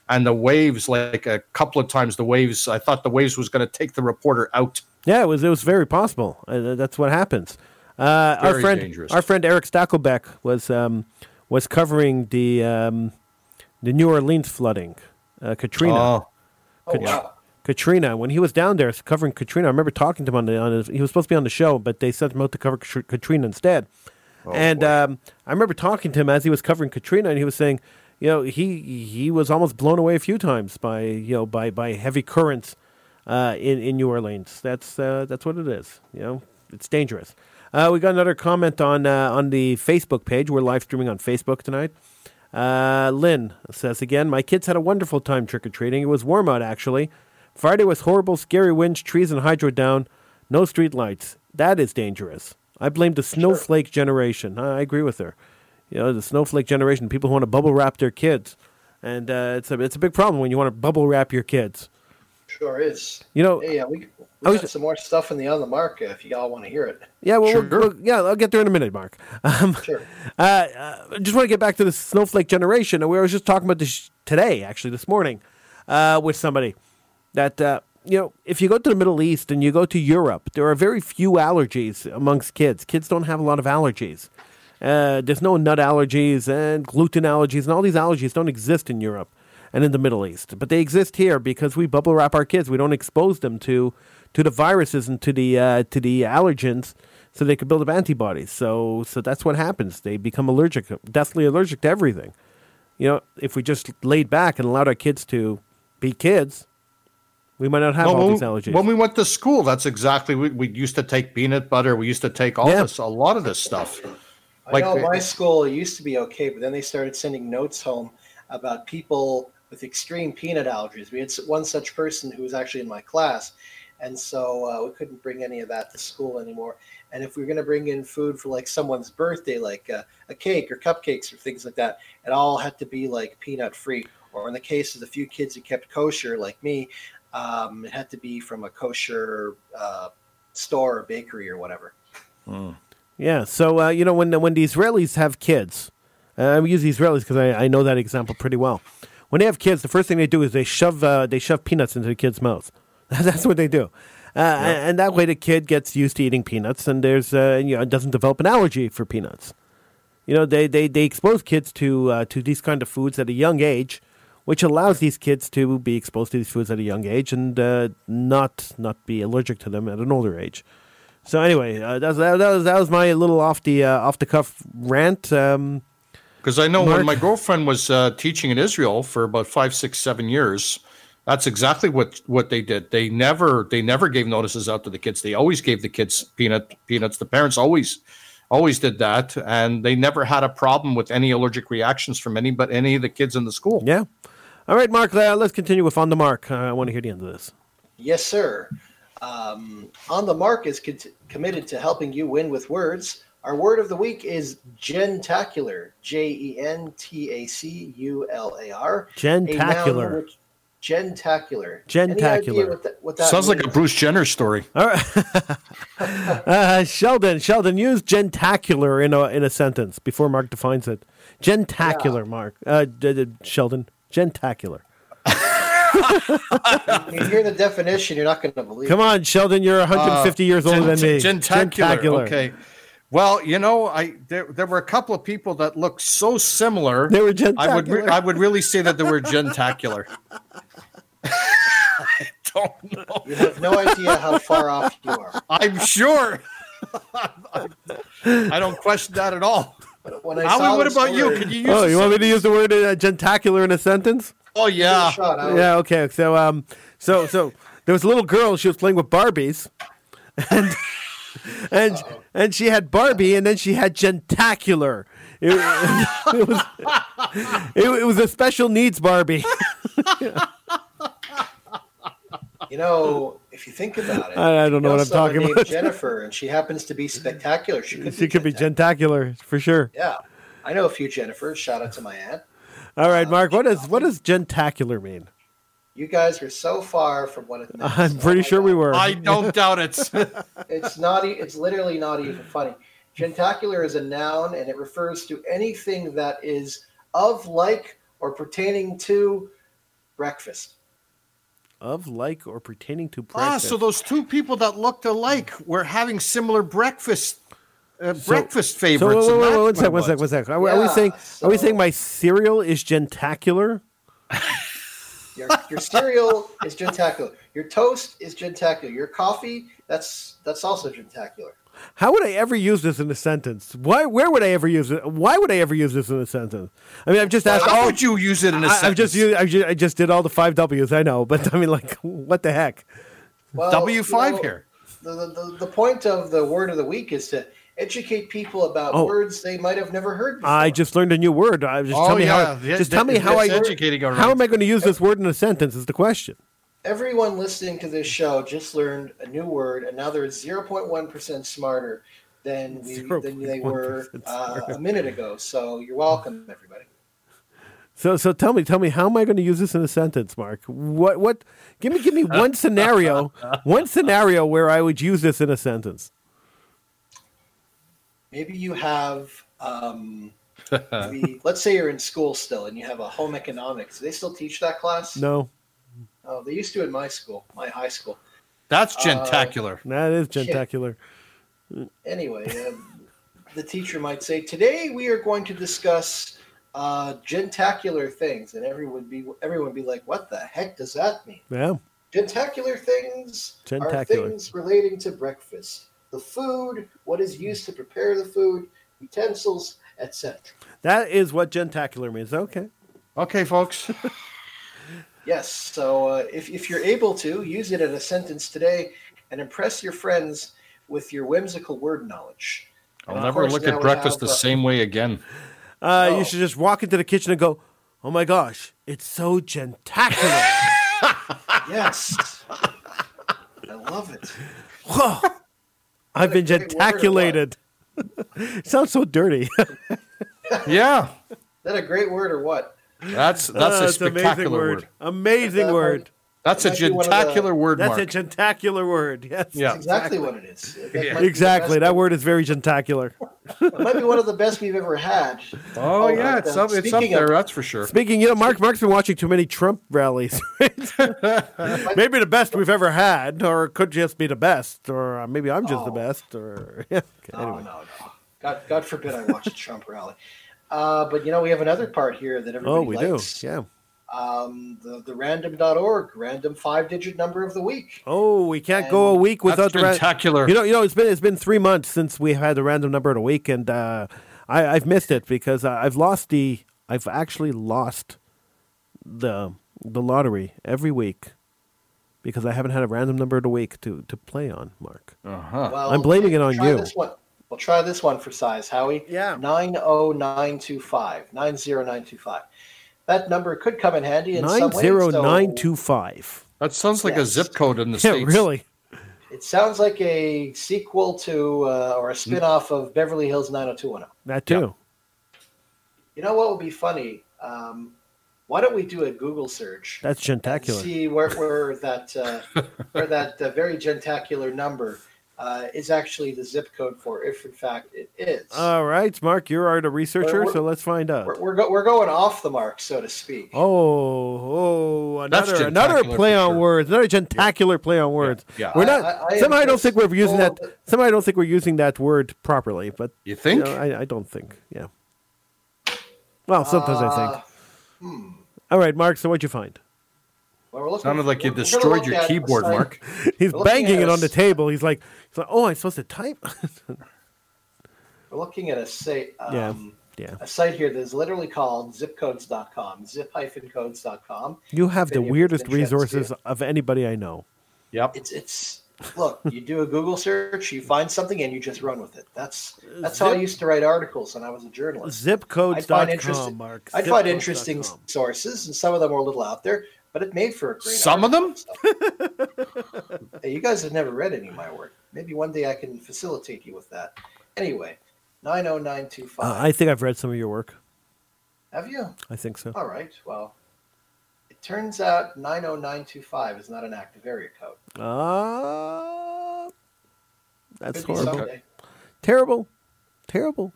and the waves, like a couple of times, the waves. I thought the waves was going to take the reporter out. Yeah, it was it was very possible. Uh, that's what happens. Uh, our friend, dangerous. our friend Erick Stakelbeck was um, was covering the um, the New Orleans flooding, uh, Katrina. Oh, Oh wow! Katrina. When he was down there covering Katrina, I remember talking to him on the on his. He was supposed to be on the show, but they sent him out to cover Katrina instead. Oh, and um, I remember talking to him as he was covering Katrina, and he was saying, you know, he he was almost blown away a few times by you know by by heavy currents uh, in in New Orleans. That's uh, that's what it is. You know, it's dangerous. Uh, we got another comment on uh, on the Facebook page. We're live streaming on Facebook tonight. Uh, Lynn says again, my kids had a wonderful time trick or treating. It was warm out actually. Friday was horrible, scary winds, trees and hydro down, no street lights. That is dangerous. I blame the snowflake generation. I I agree with her. You know, the snowflake generation, people who want to bubble wrap their kids, and uh, it's a it's a big problem when you want to bubble wrap your kids. Sure is. You know, Hey, yeah, we, I we was- got some more stuff in the on the mark uh, if you all want to hear it. Yeah, well, we'll- we'll- yeah, I'll get there in a minute, Mark. Um, Sure. uh, uh, just want to get back to the snowflake generation. And we were just talking about this today, actually, this morning, uh, with somebody that uh, you know, if you go to the Middle East and you go to Europe, there are very few allergies amongst kids. Kids don't have a lot of allergies. Uh, there's no nut allergies and gluten allergies, and all these allergies don't exist in Europe and in the Middle East, but they exist here because we bubble wrap our kids. We don't expose them to to the viruses and to the uh, to the allergens, so they can build up antibodies. So so that's what happens. They become allergic, deathly allergic to everything. You know, if we just laid back and allowed our kids to be kids, we might not have Well, all these allergies. when we went to school, that's exactly we, we used to take peanut butter. We used to take all Yeah. this, a lot of this stuff. I know my school it used to be okay, but then they started sending notes home about people with extreme peanut allergies. We had one such person who was actually in my class, and so uh, we couldn't bring any of that to school anymore. And if we were going to bring in food for like someone's birthday, like uh, a cake or cupcakes or things like that, it all had to be like peanut free. Or in the case of the few kids who kept kosher, like me, um, it had to be from a kosher uh, store or bakery or whatever. Yeah. So uh, you know when when the Israelis have kids, uh, I use the Israelis because I, I know that example pretty well. When they have kids, the first thing they do is they shove uh, they shove peanuts into the kid's mouth. That's what they do, uh, and, and that way the kid gets used to eating peanuts, and there's uh, you know doesn't develop an allergy for peanuts. You know they they, they expose kids to uh, to these kind of foods at a young age, which allows these kids to be exposed to these foods at a young age and uh, not not be allergic to them at an older age. So anyway, uh, that, was, that, was, that was my little off the uh, off the cuff rant. Um, Because I know Mark? when my girlfriend was uh, teaching in Israel for about five, six, seven years, that's exactly what what they did. They never they never gave notices out to the kids. They always gave the kids peanut peanuts. The parents always always did that, and they never had a problem with any allergic reactions from any but any of the kids in the school. yeah. All right, Mark. Uh, let's continue with on the mark. Uh, I want to hear the end of this. Yes, sir. Um, On the Mark is cont- committed to helping you win with words. Our word of the week is gentacular. J E N T A C U L A R. A noun Gentacular. which- Gentacular. Gentacular. What that, what that Sounds like a? Bruce Jenner story. All right. uh, Sheldon, Sheldon, use gentacular in a in a sentence before Mark defines it. Gentacular, Mark. Uh, d- d- Sheldon, gentacular. When you hear the definition, you're not going to believe. Come on, Sheldon, you're 150 years older than me. Gentacular. Okay. Well, you know, I there, there were a couple of people that looked so similar. They were gentacular. I would re- I would really say that they were gentacular. I don't know. You have no idea how far off you are. I'm sure. I, I don't question that at all. But Howie, what this about you? word- Could you use? Oh, you want me to use the word uh, gentacular in a sentence? Oh Give it a yeah. shot, Yeah, okay. So, um, so, so there was a little girl. She was playing with Barbies, and and and she had Barbie, and then she had gentacular. It, it was it, it was a special needs Barbie. You know, if you think about it, I- I don't know what I'm talking about. Jennifer, and she happens to be spectacular. She could, She could be gentacular. gentacular for sure. Yeah, I know a few Jennifers. Shout out to my aunt. All right, Mark. What does what does gentacular mean? You guys are so far from what it means. I'm pretty my sure we were. I don't doubt it. It's not. e- It's literally not even funny. Gentacular is a noun, and it refers to anything that is of, like, or pertaining to breakfast. of like or pertaining to breakfast. ah, so those two people that looked alike were having similar breakfast uh, So- breakfast So favorites. wait, and wait, wait, that's one what sec, one sec, one sec. Are, we- are we Yeah, saying are we saying my cereal is gentacular? Your, your cereal is gentacular. Your toast is gentacular. Your coffee, that's that's also gentacular. How would I ever use this in a sentence? Why? Where would I ever use it? Why would I ever use this in a sentence? I mean, I've just asked How all. would you use it in a I, sentence? I've just used, I just I just did all the five W's. I know, but I mean, like, what the heck? Well, W five you know, here. The, the, the, the point of the word of the week is to educate people about Oh. words they might have never heard before. I just learned a new word. I just Oh, tell me yeah. how. Yeah, Just that- tell me how I. that's educating, all How right. am I going to use this word in a sentence? Is the question. Everyone listening to this show just learned a new word, and now they're 0.1% smarter than, we, than they were uh, a minute ago. So you're welcome, everybody. So, so tell me, tell me, how am I going to use this in a sentence, Mark? What, what? Give me, give me one scenario, one scenario where I would use this in a sentence. Maybe you have, um, maybe, let's say you're in school still and you have a home economics. Do they still teach that class? No, Oh, they used to in my school, my high school. That's Uh, gentacular. that is gentacular. Anyway, um, the teacher might say, "Today we are going to discuss uh, gentacular things," and everyone would be everyone would be like, "What the heck does that mean?" Yeah. Gentacular things are things relating to breakfast, the food, what is used to prepare the food, utensils, etc. That is what gentacular means. Okay. Okay, folks. Yes, so uh, if if you're able to use it in a sentence today and impress your friends with your whimsical word knowledge. I'll And never course, look at breakfast the uh, same way again. Uh, Oh. You should just walk into the kitchen and go, "Oh my gosh, it's so gentacular." Yes. I love it. Whoa, I've been Is that a great word or gentaculated. Sounds so dirty. Yeah, Is that a great word or what? that's that's Uh, a it's an spectacular word. Amazing That word. Might- That's a Might be one of the- gentacular word, That's Mark. a gentacular word. Yes. Yeah. That's exactly what it is. That Yeah. might be the Exactly. That word is very gentacular. It might be one of the best we've ever had. oh Oh, yeah, it's up, it's up speaking there. of- that's for sure. Speaking, you know, Mark, Mark's been watching too many Trump rallies. maybe the best we've ever had, or it could just be the best, or uh, maybe I'm just the Oh. best, or yeah. Okay, No, anyway. no, no. God, God forbid I watch a Trump rally. Uh, but you know, we have another part here that everybody Oh, we likes. do. Yeah. Um, the, the random.org, random five digit number of the week. Oh, we can't go a week without That's the. Ra- you know, you know, it's been it's been three months since we had the random number of the week, and uh, I, I've missed it because uh, I've lost the. I've actually lost the the lottery every week because I haven't had a random number of the week to to play on. Mark. uh-huh. Well, I'm blaming it on try you. This one. We'll try this one for size, Howie. Yeah. 90925. 90925. That number could come in handy in Nine some way. zero so nine two five. That sounds like a zip code in the Yeah, states. really. It sounds like a sequel to uh, or a spin off of Beverly Hills 90210. That too. You know what would be funny? Um, why don't we do a Google search? That's and gentacular. See where, where that uh, where that uh, very gentacular number uh, is actually the zip code for, if in fact it is. All right, Mark, you're a researcher, so let's find out. we're we're, go- we're going off the mark, so to speak. Oh, oh, another another play on sure. words, another gentacular play on words. yeah. We're not. I- I somehow I don't think we're using that. told- Somehow I don't think we're using that word properly. But You you think? know, I, I don't think. Yeah. Well, sometimes I think. Uh, hmm. All right, Mark. So what'd you find? Well, we're Sounded like you we're- we're gonna destroyed your keyboard, Mark. He's banging it on the table. He's like, he's like, oh, I'm supposed to type. We're looking at a site. Um, Yeah. yeah. A site here that is literally called zipcodes.com, zip-codes.com. You have the weirdest it's interested, resources of anybody I know. Yep. It's it's look, you do a Google search, you find something, and you just run with it. That's that's how I used to write articles when I was a journalist. I'd find Zipcodes.com, interesting, Mark. I'd find Zipcodes.com. interesting sources, and some of them were a little out there, but it made for a great. Some of them? article. hey, you guys have never read any of my work. Maybe one day I can facilitate you with that. Anyway, 90925. Uh. I think I've read some of your work. Have you? I think so. All right. Well, it turns out 90925 is not an active area code. Uh, that's Could horrible. Terrible. Terrible.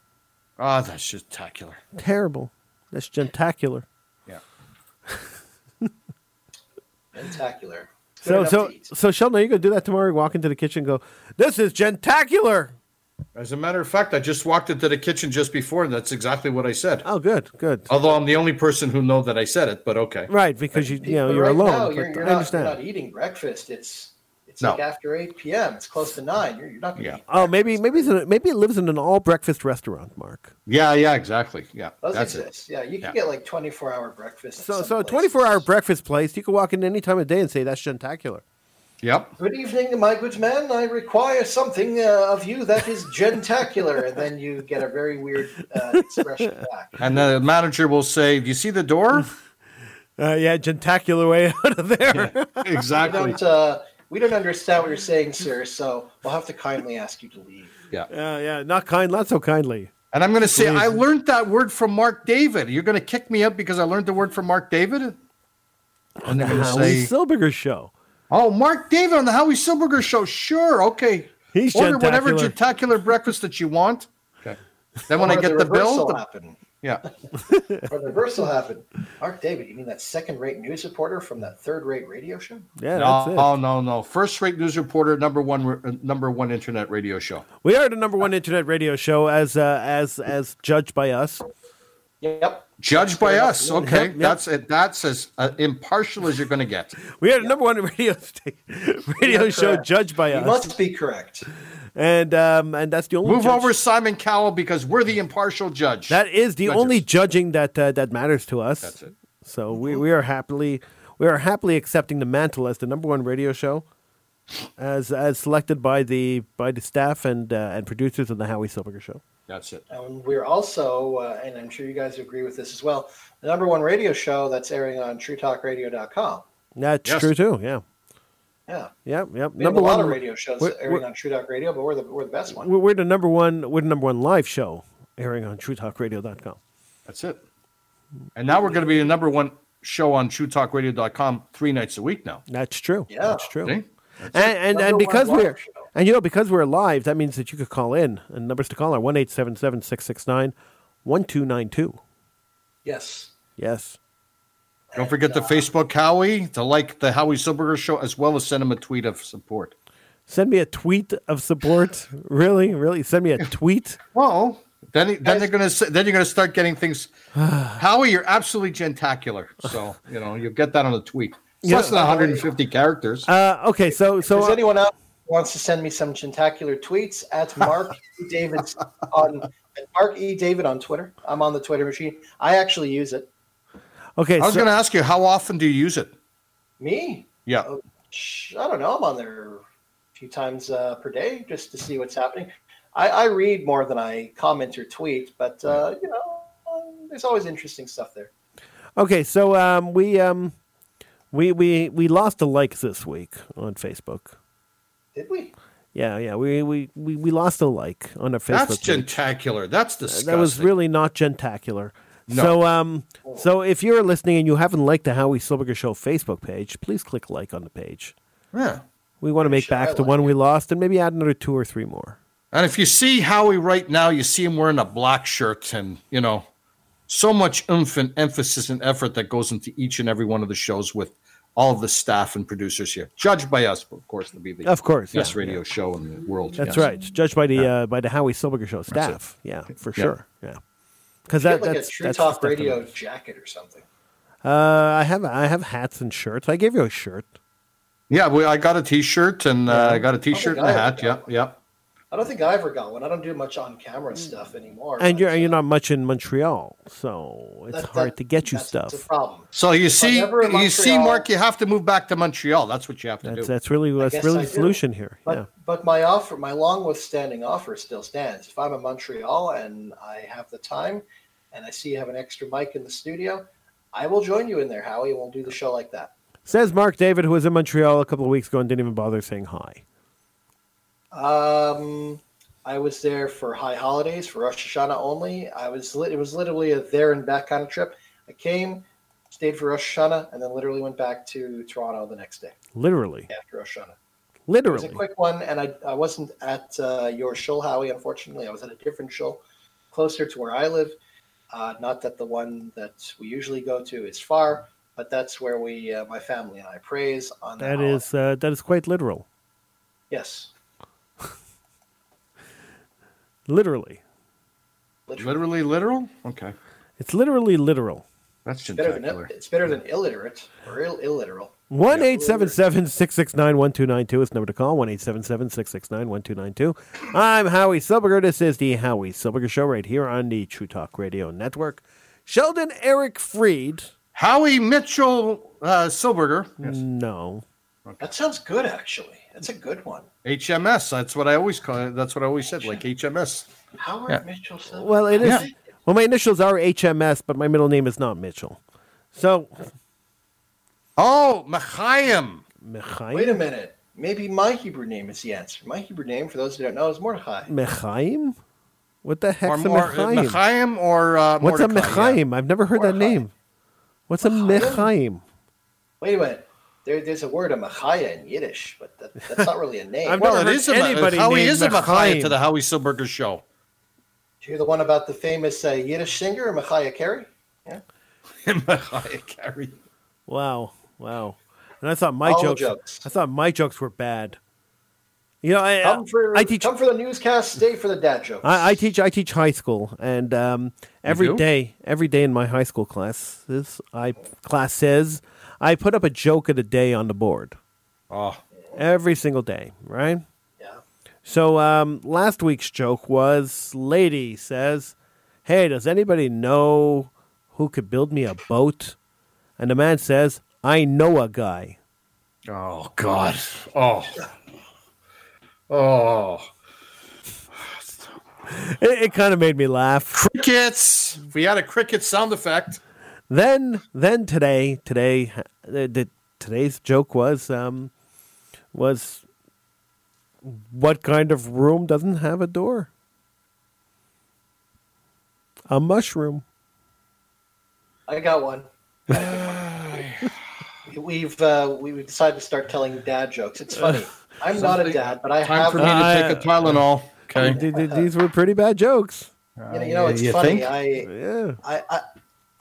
Ah, that's just spectacular. Terrible. That's gentacular. Yeah. Tentacular. Good So, so, to eat. so, Sheldon, are you gonna do that tomorrow? Walk into the kitchen, and go. This is gentacular. As a matter of fact, I just walked into the kitchen just before, and that's exactly what I said. Oh, good, good. Although I'm the only person who know that I said it, but okay. Right, because you, you know, you're right alone. Now, you're, you're I not, understand. You're not eating breakfast. It's it's No. like after 8 p.m. It's close to 9. You're, you're not going to Yeah. eat. Oh, maybe, maybe, it's in a, maybe it lives in an all breakfast restaurant, Mark. Yeah, yeah, exactly. Yeah, Those that's it. Yeah, you can Yeah. get like 24 hour breakfast. So, so a 24 hour breakfast place, you can walk in any time of day and say that's gentacular. Yep. Good evening, my good man. I require something uh, of you that is gentacular. and then you get a very weird uh, expression back. And the manager will say, "Do you see the door?" Uh, yeah, gentacular way out of there. We exactly. don't, uh, we don't understand what you're saying, sir, so we'll have to kindly ask you to leave. Yeah. Yeah, yeah, not kind, not so kindly. And I'm going to say, Please. I learned that word from Mark David. You're going to kick me out because I learned the word from Mark David? On the nah, Howie say, Silbiger show. "Oh, Mark David on the Howie Silbiger show." Sure, okay. He's Order whatever gentacular. gentacular breakfast that you want. Okay. Then when I get the reverse bill, the- happen. Yeah, Or the reverse will happen. Mark David, you mean that second-rate news reporter from that third-rate radio show? Yeah, no, that's it. oh no, no, first-rate news reporter, number one, uh, number one internet radio show. We are the number one internet radio show as uh, as as judged by us. Yep. Judged by Fair us, okay. Yep, yep. That's it. That's as uh, impartial as you're going to get. We are the number one radio radio show correct. judged by You us, You must be correct. And um, and that's the only Move judge- over Simon Cowell because we're the impartial judge. That is the Judges. only judging that uh, that matters to us. That's it. So we, we are happily we are happily accepting the mantle as the number one radio show, as as selected by the by the staff and uh, and producers of the Howie Silbiger show. That's it. And we're also, uh, and I'm sure you guys agree with this as well, the number one radio show that's airing on TrueTalkRadio.com. That's Yes. true too. Yeah. Yeah. Yep. Yep. We have number a lot one of radio shows we're- airing we're- on True Talk Radio, but we're the we're the best one. We're, we're the number one. We're the number one live show airing on TrueTalkRadio.com. That's it. And now we're going to be the number one show on TrueTalkRadio.com three nights a week now. That's true. Yeah. That's true. See? And and, and because we're show. and you know because we're live, that means that you could call in. And numbers to call are one eight seven seven six six nine one two nine two. Yes. Yes. Don't forget the Facebook Howie to like the Howie Silbiger show as well as send him a tweet of support. Send me a tweet of support. really, really, send me a tweet. Well, then he- then they're going to then you're going to start getting things. Howie, you're absolutely gentacular. So you know you'll get that on a tweet. It's Yeah. less than 150 characters. Uh, okay, so so there's uh, anyone else wants to send me some gentacular tweets at Mark E. David's on at Mark E. David on Twitter. I'm on the Twitter machine. I actually use it. Okay, I was so, going to ask you how often do you use it? Me? Yeah. Oh, I don't know. I'm on there a few times uh, per day just to see what's happening. I, I read more than I comment or tweet, but uh, you know, there's always interesting stuff there. okay, so um, we um, we we we lost a like this week on Facebook. Did we? Yeah, yeah, we we we, we lost a like on our Facebook. That's page. gentacular. That's disgusting. That was really not gentacular. No. So, um, so if you're listening and you haven't liked the Howie Silbiger Show Facebook page, please click like on the page. Yeah. We want to make back I the like one we lost and maybe add another two or three more. And if you see Howie right now, you see him wearing a black shirt and, you know, so much oomph and emphasis and effort that goes into each and every one of the shows with all of the staff and producers here. Judged by us, of course, to be the Of course, best yeah, radio show in the world. That's yes. right. Judged by the uh, by the Howie Silbiger Show staff. Yeah, for Yeah. sure. Yeah. Because Get that, like that's a True that's Talk the stuff that- Radio jacket or something. Uh, I have I have hats and shirts. I gave you a shirt. Yeah, well, I got a T-shirt and uh, I got a T-shirt and a hat. ever Yeah, got yeah. I don't think I ever got one. I don't do much on camera stuff anymore. And you're uh, you're not much in Montreal, so it's that- hard that- to get you that's stuff. The problem. So you see, ever in you see, Mark, you have to move back to Montreal. That's what you have to That's do. that's really that's really I the do. solution here. But yeah. but my offer, my long withstanding offer still stands. If I'm in Montreal and I have the time, and I see you have an extra mic in the studio, I will join you in there, Howie, and we'll do the show like that. Says Mark David, who was in Montreal a couple of weeks ago and didn't even bother saying hi. Um, I was there for high holidays for Rosh Hashanah only. I was lit- it was literally a there and back kind of trip. I came, stayed for Rosh Hashanah, and then literally went back to Toronto the next day Literally, after Rosh Hashanah. Literally, It was a quick one, and I, I wasn't at uh, your show, Howie. Unfortunately, I was at a different show closer to where I live. Uh, not that the one that we usually go to is far, but that's where we, uh, my family and I, praise on That holiday. is uh, that is quite literal. yes, Literally, literally. Literally, literal. Okay, it's literally literal. that's Better than, it's better than illiterate or Ill, illiteral. One eight seven seven six six nine one two nine two is the number to call. One eight seven seven six six nine one two nine two. I'm Howie Silbiger. This is the Howie Silbiger Show right here on the True Talk Radio Network. Sheldon Eric Freed. Howie Mitchell uh, Silbiger. Yes. No, That sounds good, actually. That's a good one. HMS. That's what I always call it. That's what I always said, like HMS. Howard Yeah. Mitchell. Silver? well it is. Yeah. Well, my initials are HMS, but my middle name is not Mitchell. So, Oh, Machaim. Mechaim. Wait a minute. Maybe my Hebrew name is the answer. My Hebrew name, for those who don't know, is Mordechai. Mechaim? What the Or heck's a more, Mechaim? Or uh, What's a Mordecai, yeah. I've never heard that name. What's a Mechaim? Mechaim? Wait a minute. There, there's a word, a Machaya in Yiddish, but that, that's not really a name. I've Well, never it heard is a anybody Howie is a Machaim Machaim. to the Howie Silbiger show. Did you hear the one about the famous uh, Yiddish singer, Machaya Carey? Machaim Carey. Wow, wow. And I thought my All jokes, jokes. I thought my jokes were bad. You know, I, Come for, I teach come for the newscast, stay for the dad jokes. I, I teach I teach high school, and um, every do? day, every day in my high school classes, I class says I put up a joke of the day on the board Oh, every single day, right? Yeah. So um, last week's joke was lady says, "Hey, does anybody know who could build me a boat?" And the man says, "I know a guy." oh God. Oh. Oh. It, it kind of made me laugh. Crickets. We had a cricket sound effect. Then, then today, today, uh, the, today's joke was um, was what kind of room doesn't have a door? A mushroom. I got one. we've uh, we've decided to start telling dad jokes. It's funny. I'm not a dad, but I Time have. for me to I- take a Tylenol. Okay. Th- th- These were pretty bad jokes. You know, you know it's You funny. think? I, Yeah. I I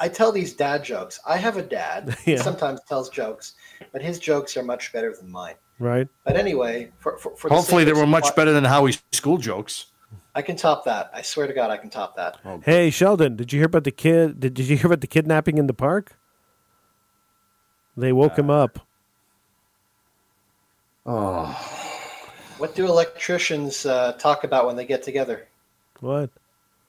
I tell these dad jokes. I have a dad. He Yeah. sometimes tells jokes, but his jokes are much better than mine. Right. But anyway, for, for, for Hopefully, sake they were much support- better than Howie's school jokes. I can top that. I swear to God, I can top that. Hey, Sheldon, did you hear about the kid? Did, did you hear about the kidnapping in the park? They woke him up. Oh. What do electricians uh, talk about when they get together? What?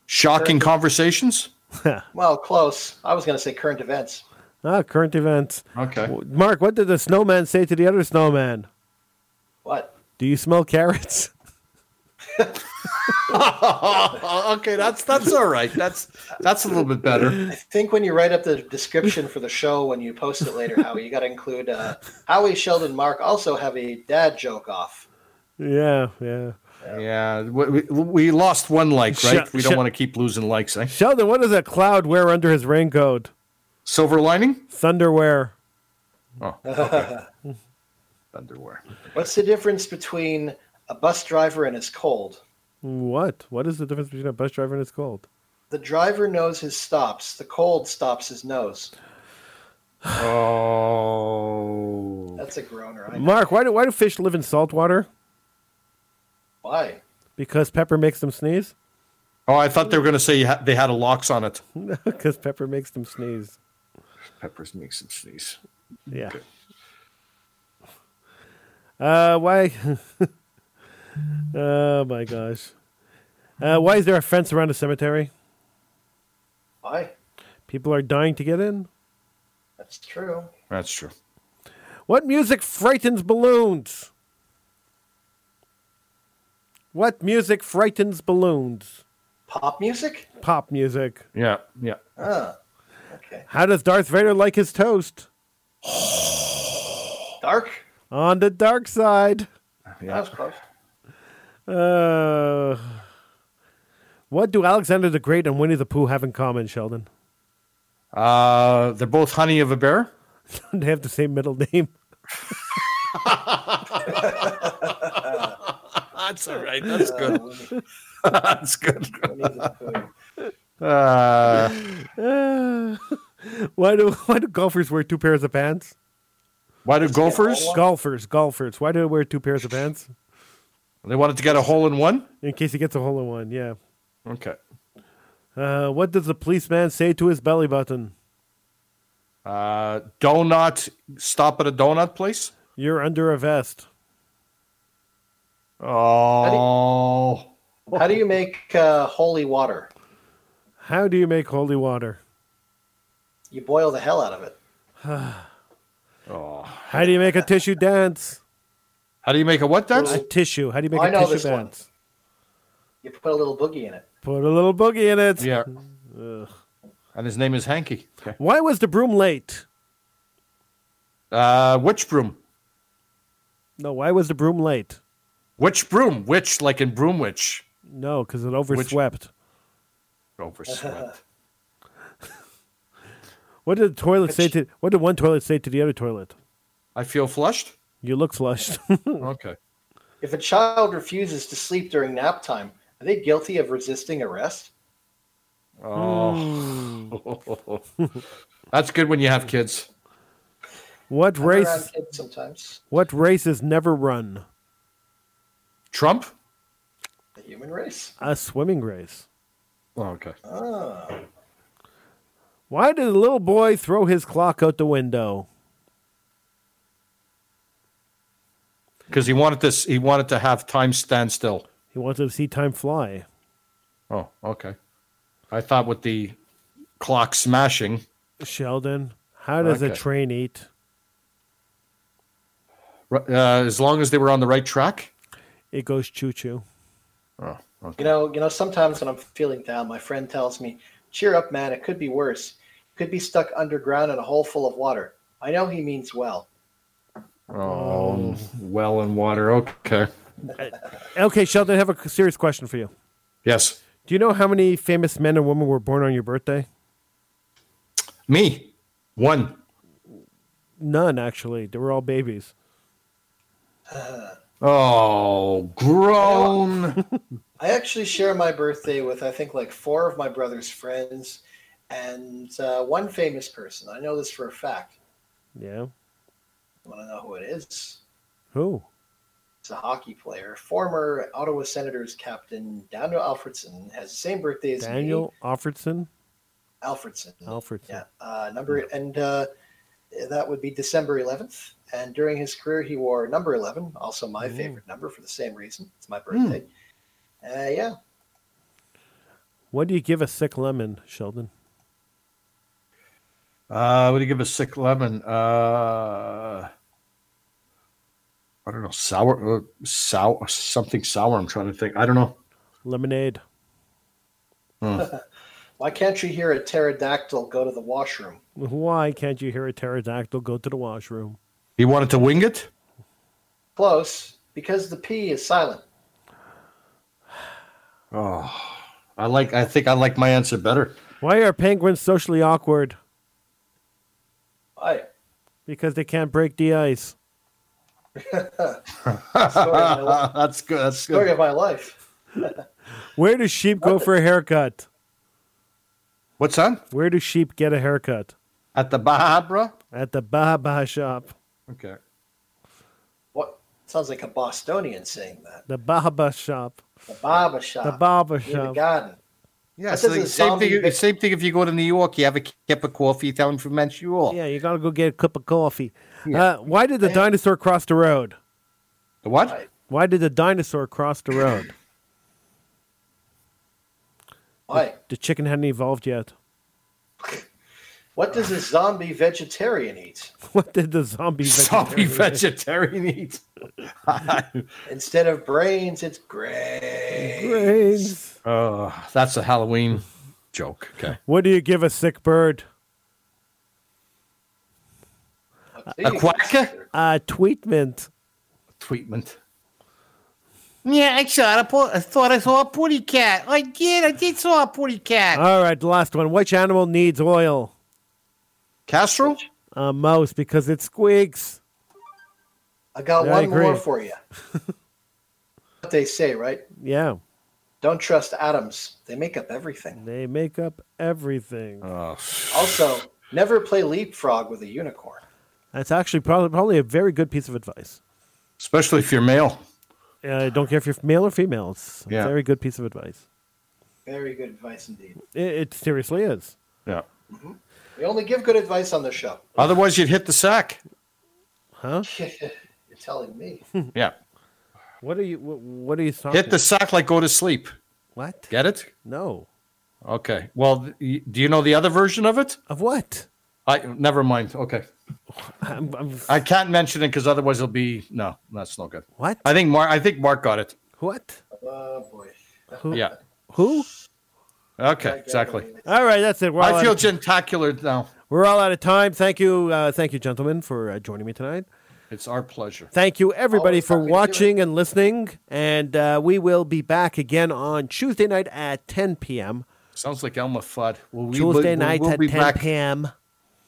Shocking conversations. Well, close. I was going to say current events. ah, current events. Okay. Mark, what did the snowman say to the other snowman? What? Do you smell carrots? okay, that's that's all right. That's that's a little bit better. I think when you write up the description for the show, when you post it later, Howie, you got to include uh, Howie, Sheldon, Mark also have a dad joke off. Yeah, yeah. Yeah, we, we- we lost one like, right? Sh- we don't sh- want to keep losing likes. Eh? Sheldon, what does a cloud wear under his raincoat? Silver lining? Thunderwear. Oh, okay. Underwear. What's the difference between a bus driver and his cold? What? What is the difference between a bus driver and his cold? The driver knows his stops. The cold stops his nose. Oh. That's a groaner. I. Mark, why do why do fish live in salt water? Why? Because pepper makes them sneeze. Oh, I thought they were going to say you ha- they had a locks on it. Because pepper makes them sneeze. Peppers makes them sneeze. Yeah. Okay. Uh, why? oh my gosh. Uh, why is there a fence around a cemetery? Why? People are dying to get in. That's true. That's true. What music frightens balloons? What music frightens balloons? Pop music? Pop music. Yeah, yeah. Ah, okay. How does Darth Vader like his toast? Dark? On the dark side. That was close. Uh, what do Alexander the Great and Winnie the Pooh have in common, Sheldon? Uh, they're both honey of a bear. they have the same middle name. That's all right. That's good. That's good. Winnie the Pooh. Uh, why do why do golfers wear two pairs of pants? why do golfers? Golfers, golfers. Why do they wear two pairs of pants? They wanted to get a hole in one. In case he gets a hole in one. Yeah. Okay. Uh, what does the policeman say to his belly button? Uh, donut. Stop at a donut place. You're under a vest. Oh. How do you make uh, holy water? How do you make holy water? You boil the hell out of it. oh. How do you make a tissue dance? How do you make a what dance? A tissue. How do you make I a know tissue this one. dance? You put a little boogie in it. Put a little boogie in it. Yeah. And his name is Hanky. Okay. Why was the broom late? Uh, which broom? No, why was the broom late? Which broom? Which, like in broom witch? No, because it overswept. Overswept. What did the toilet say to? What did one toilet say to the other toilet? I feel flushed. You look flushed. Okay. If a child refuses to sleep during nap time, are they guilty of resisting arrest? Oh. That's good when you have kids. what I'm race? kids sometimes. What races never run? Trump? A human race. A swimming race. Oh, okay. Ah, Why did the little boy throw his clock out the window? Because he wanted this. He wanted to have time stand still. He wanted to see time fly. Oh, okay. I thought with the clock smashing. Sheldon, how does a train eat? Uh, as long as they were on the right track. It goes choo choo. Oh, okay. you know, you know. Sometimes when I'm feeling down, my friend tells me, "Cheer up, man. It could be worse. Could be stuck underground in a hole full of water." I know he means well. Oh, oh. well in water. Okay. Uh, okay, Sheldon, I have a serious question for you. Yes. Do you know how many famous men and women were born on your birthday? Me. One. None, actually. They were all babies. Uh, Oh, grown. I actually share my birthday with I think like four of my brother's friends and uh, one famous person. I know this for a fact. Yeah. Want to know who it is? Who? It's a hockey player, former Ottawa Senators captain Daniel Alfredsson has the same birthday as me. Daniel Alfredsson? Alfredsson. Alfredsson. Yeah, uh, number and uh, that would be December 11th. And during his career, he wore number 11, also my Mm. favorite number for the same reason. It's my birthday. Uh, yeah, What do you give a sick lemon, Sheldon? Uh, what do you give a sick lemon? Uh, I don't know. Sour, uh, sour, something sour. I'm trying to think. I don't know. Lemonade. why can't you hear a pterodactyl go to the washroom? Why can't you hear a pterodactyl go to the washroom? He wanted to wing it. Close, because the P is silent. Oh, I like. I think I like my answer better. Why are penguins socially awkward? Why? Because they can't break the ice. Story of my, li- That's good. That's story good. of my life. Where do sheep go for a haircut? What's that? Where do sheep get a haircut? At the Bahadra? At the Baha Baha shop. Okay. What sounds like a Bostonian saying that. The Baha Baha shop. The barber shop. The barber near the garden. Yeah, That's so the same thing. bit- Same thing. If you go to New York, you have a cup of coffee. Tell them from Montreal. Yeah, you gotta go get a cup of coffee. Uh, why did the dinosaur cross the road? The what? Right. Why did the dinosaur cross the road? Why? The chicken hadn't evolved yet. What does a zombie vegetarian eat? What did the zombie Zombie vegetarian vegetarian eat. Instead of brains, it's gray. Brains. Oh, uh, that's a Halloween joke. Okay. What do you give a sick bird? A quacker? A tweetment. Tweetment. Yeah, I saw it. I thought I saw a putty cat. I did. I did saw a putty cat. All right, the last one. Which animal needs oil? Castro? A mouse because it squeaks. I got Yeah, I one more for you. what they say, right? Yeah, Don't trust atoms. They make up everything. they make up everything. Oh, Also, never play leapfrog with a unicorn. That's actually probably probably a very good piece of advice. especially if you're male. Uh, I don't care if you're male or female. It's a Yeah. very good piece of advice. Very good advice indeed. It, it seriously is. Yeah. We only give good advice on the show. Otherwise, you'd hit the sack. Huh? You're telling me. Yeah. What are you? What, what are you talking? Hit the sack like go to sleep. what? Get it? No. Okay. Well, th- do you know the other version of it? Of what? I never mind. Okay. I'm, I'm, I can't mention it because otherwise it'll be no. That's no good. what? I think Mark. I think Mark got it. what? Oh boy. Who? Yeah. Who? Okay. Exactly. All right, that's it. We're all, I out, feel of, gentacular now. we're all out of time. Thank you, uh, thank you, gentlemen, for uh, joining me tonight. It's our pleasure. Thank you, everybody, Always for happy to do watching and listening. And uh, we will be back again on Tuesday night at 10 p.m. Sounds like Elmer Fudd. Well, we, Tuesday we'll- night we'll at be 10 back. p.m.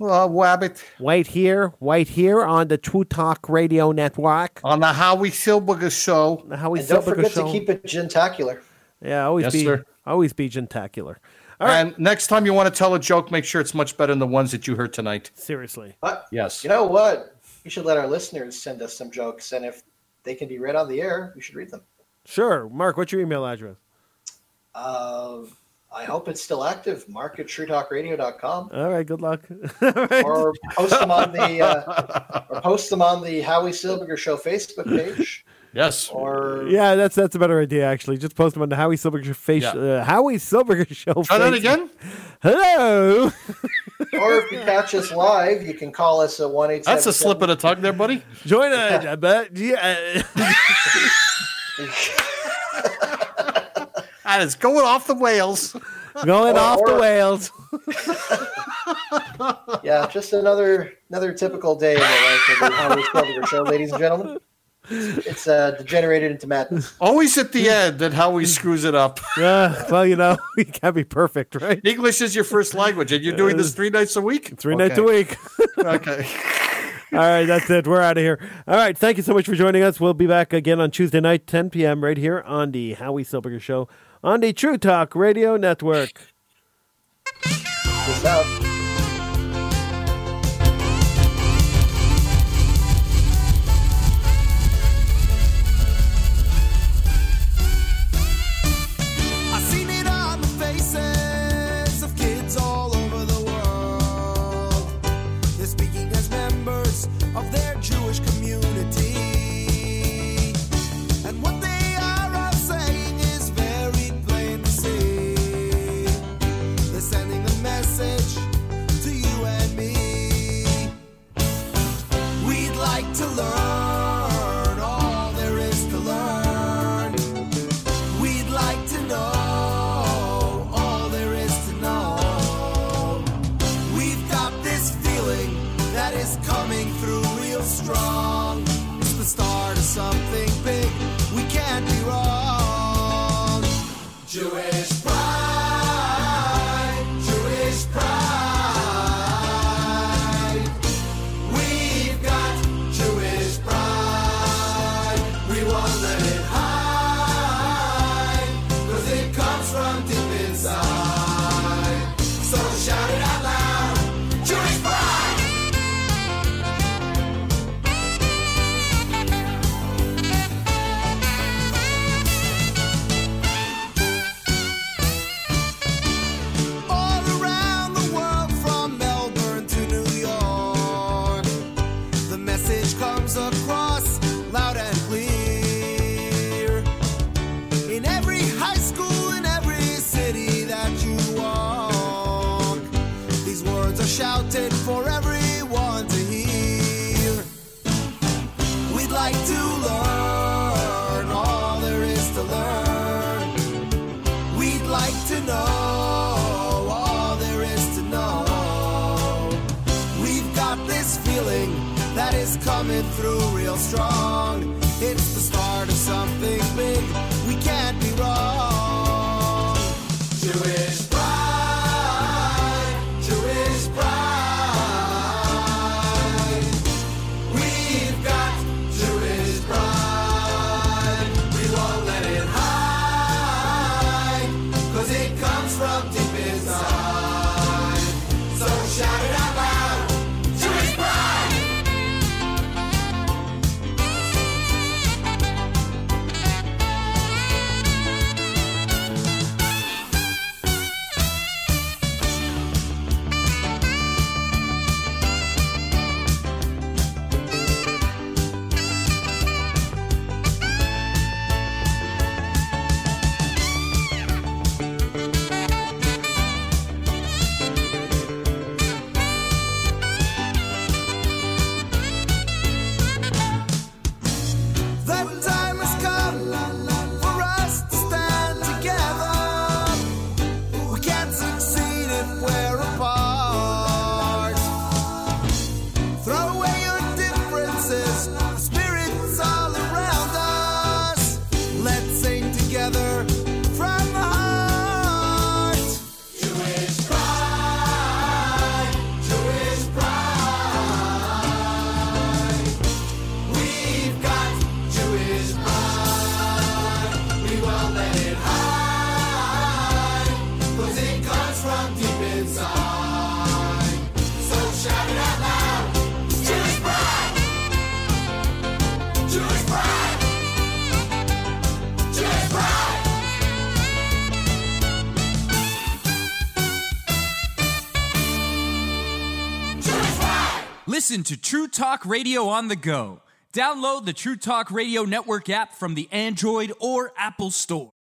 Oh, wabbit. Right here, right here on the True Talk Radio Network. On the Howie Silbiger show. The Howie And don't Silbiger forget Show. to keep it gentacular. yeah, always Yes, be, sir. Always be gentacular. All right, And next time you want to tell a joke, make sure it's much better than the ones that you heard tonight. seriously. But Yes. you know what? We should let our listeners send us some jokes, and if they can be read on the air, we should read them. Sure, Mark. What's your email address? Uh, I hope it's still active. Mark at truetalkradio.com. All right, good luck. All right. Or post them on the uh, or post them on the Howie Silbiger Show Facebook page. Yes. Or Yeah, that's that's a better idea actually. Just post them on the Howie Silbiger face, Yeah. uh, Howie Silbiger show. Try that again. Hello. or if you catch us live, you can call us at one eight. That's a slip of the tongue there, buddy. Join us. but yeah. That is going off the whales. Going Or- off the or- whales. Yeah, just another another typical day in the life of the Howie Silbiger Show, ladies and gentlemen. It's uh, degenerated into madness. Always at the end that Howie screws it up. Yeah, well, you know, we can't be perfect, right? English is your first language, and you're doing this three nights a week. Three nights a week. Okay. All right, that's it. We're out of here. All right, thank you so much for joining us. We'll be back again on Tuesday night, 10 p.m., right here on the Howie Silbiger Show on the True Talk Radio Network. Peace out. to it. Listen to True Talk Radio on the go. Download the True Talk Radio Network app from the Android or Apple Store.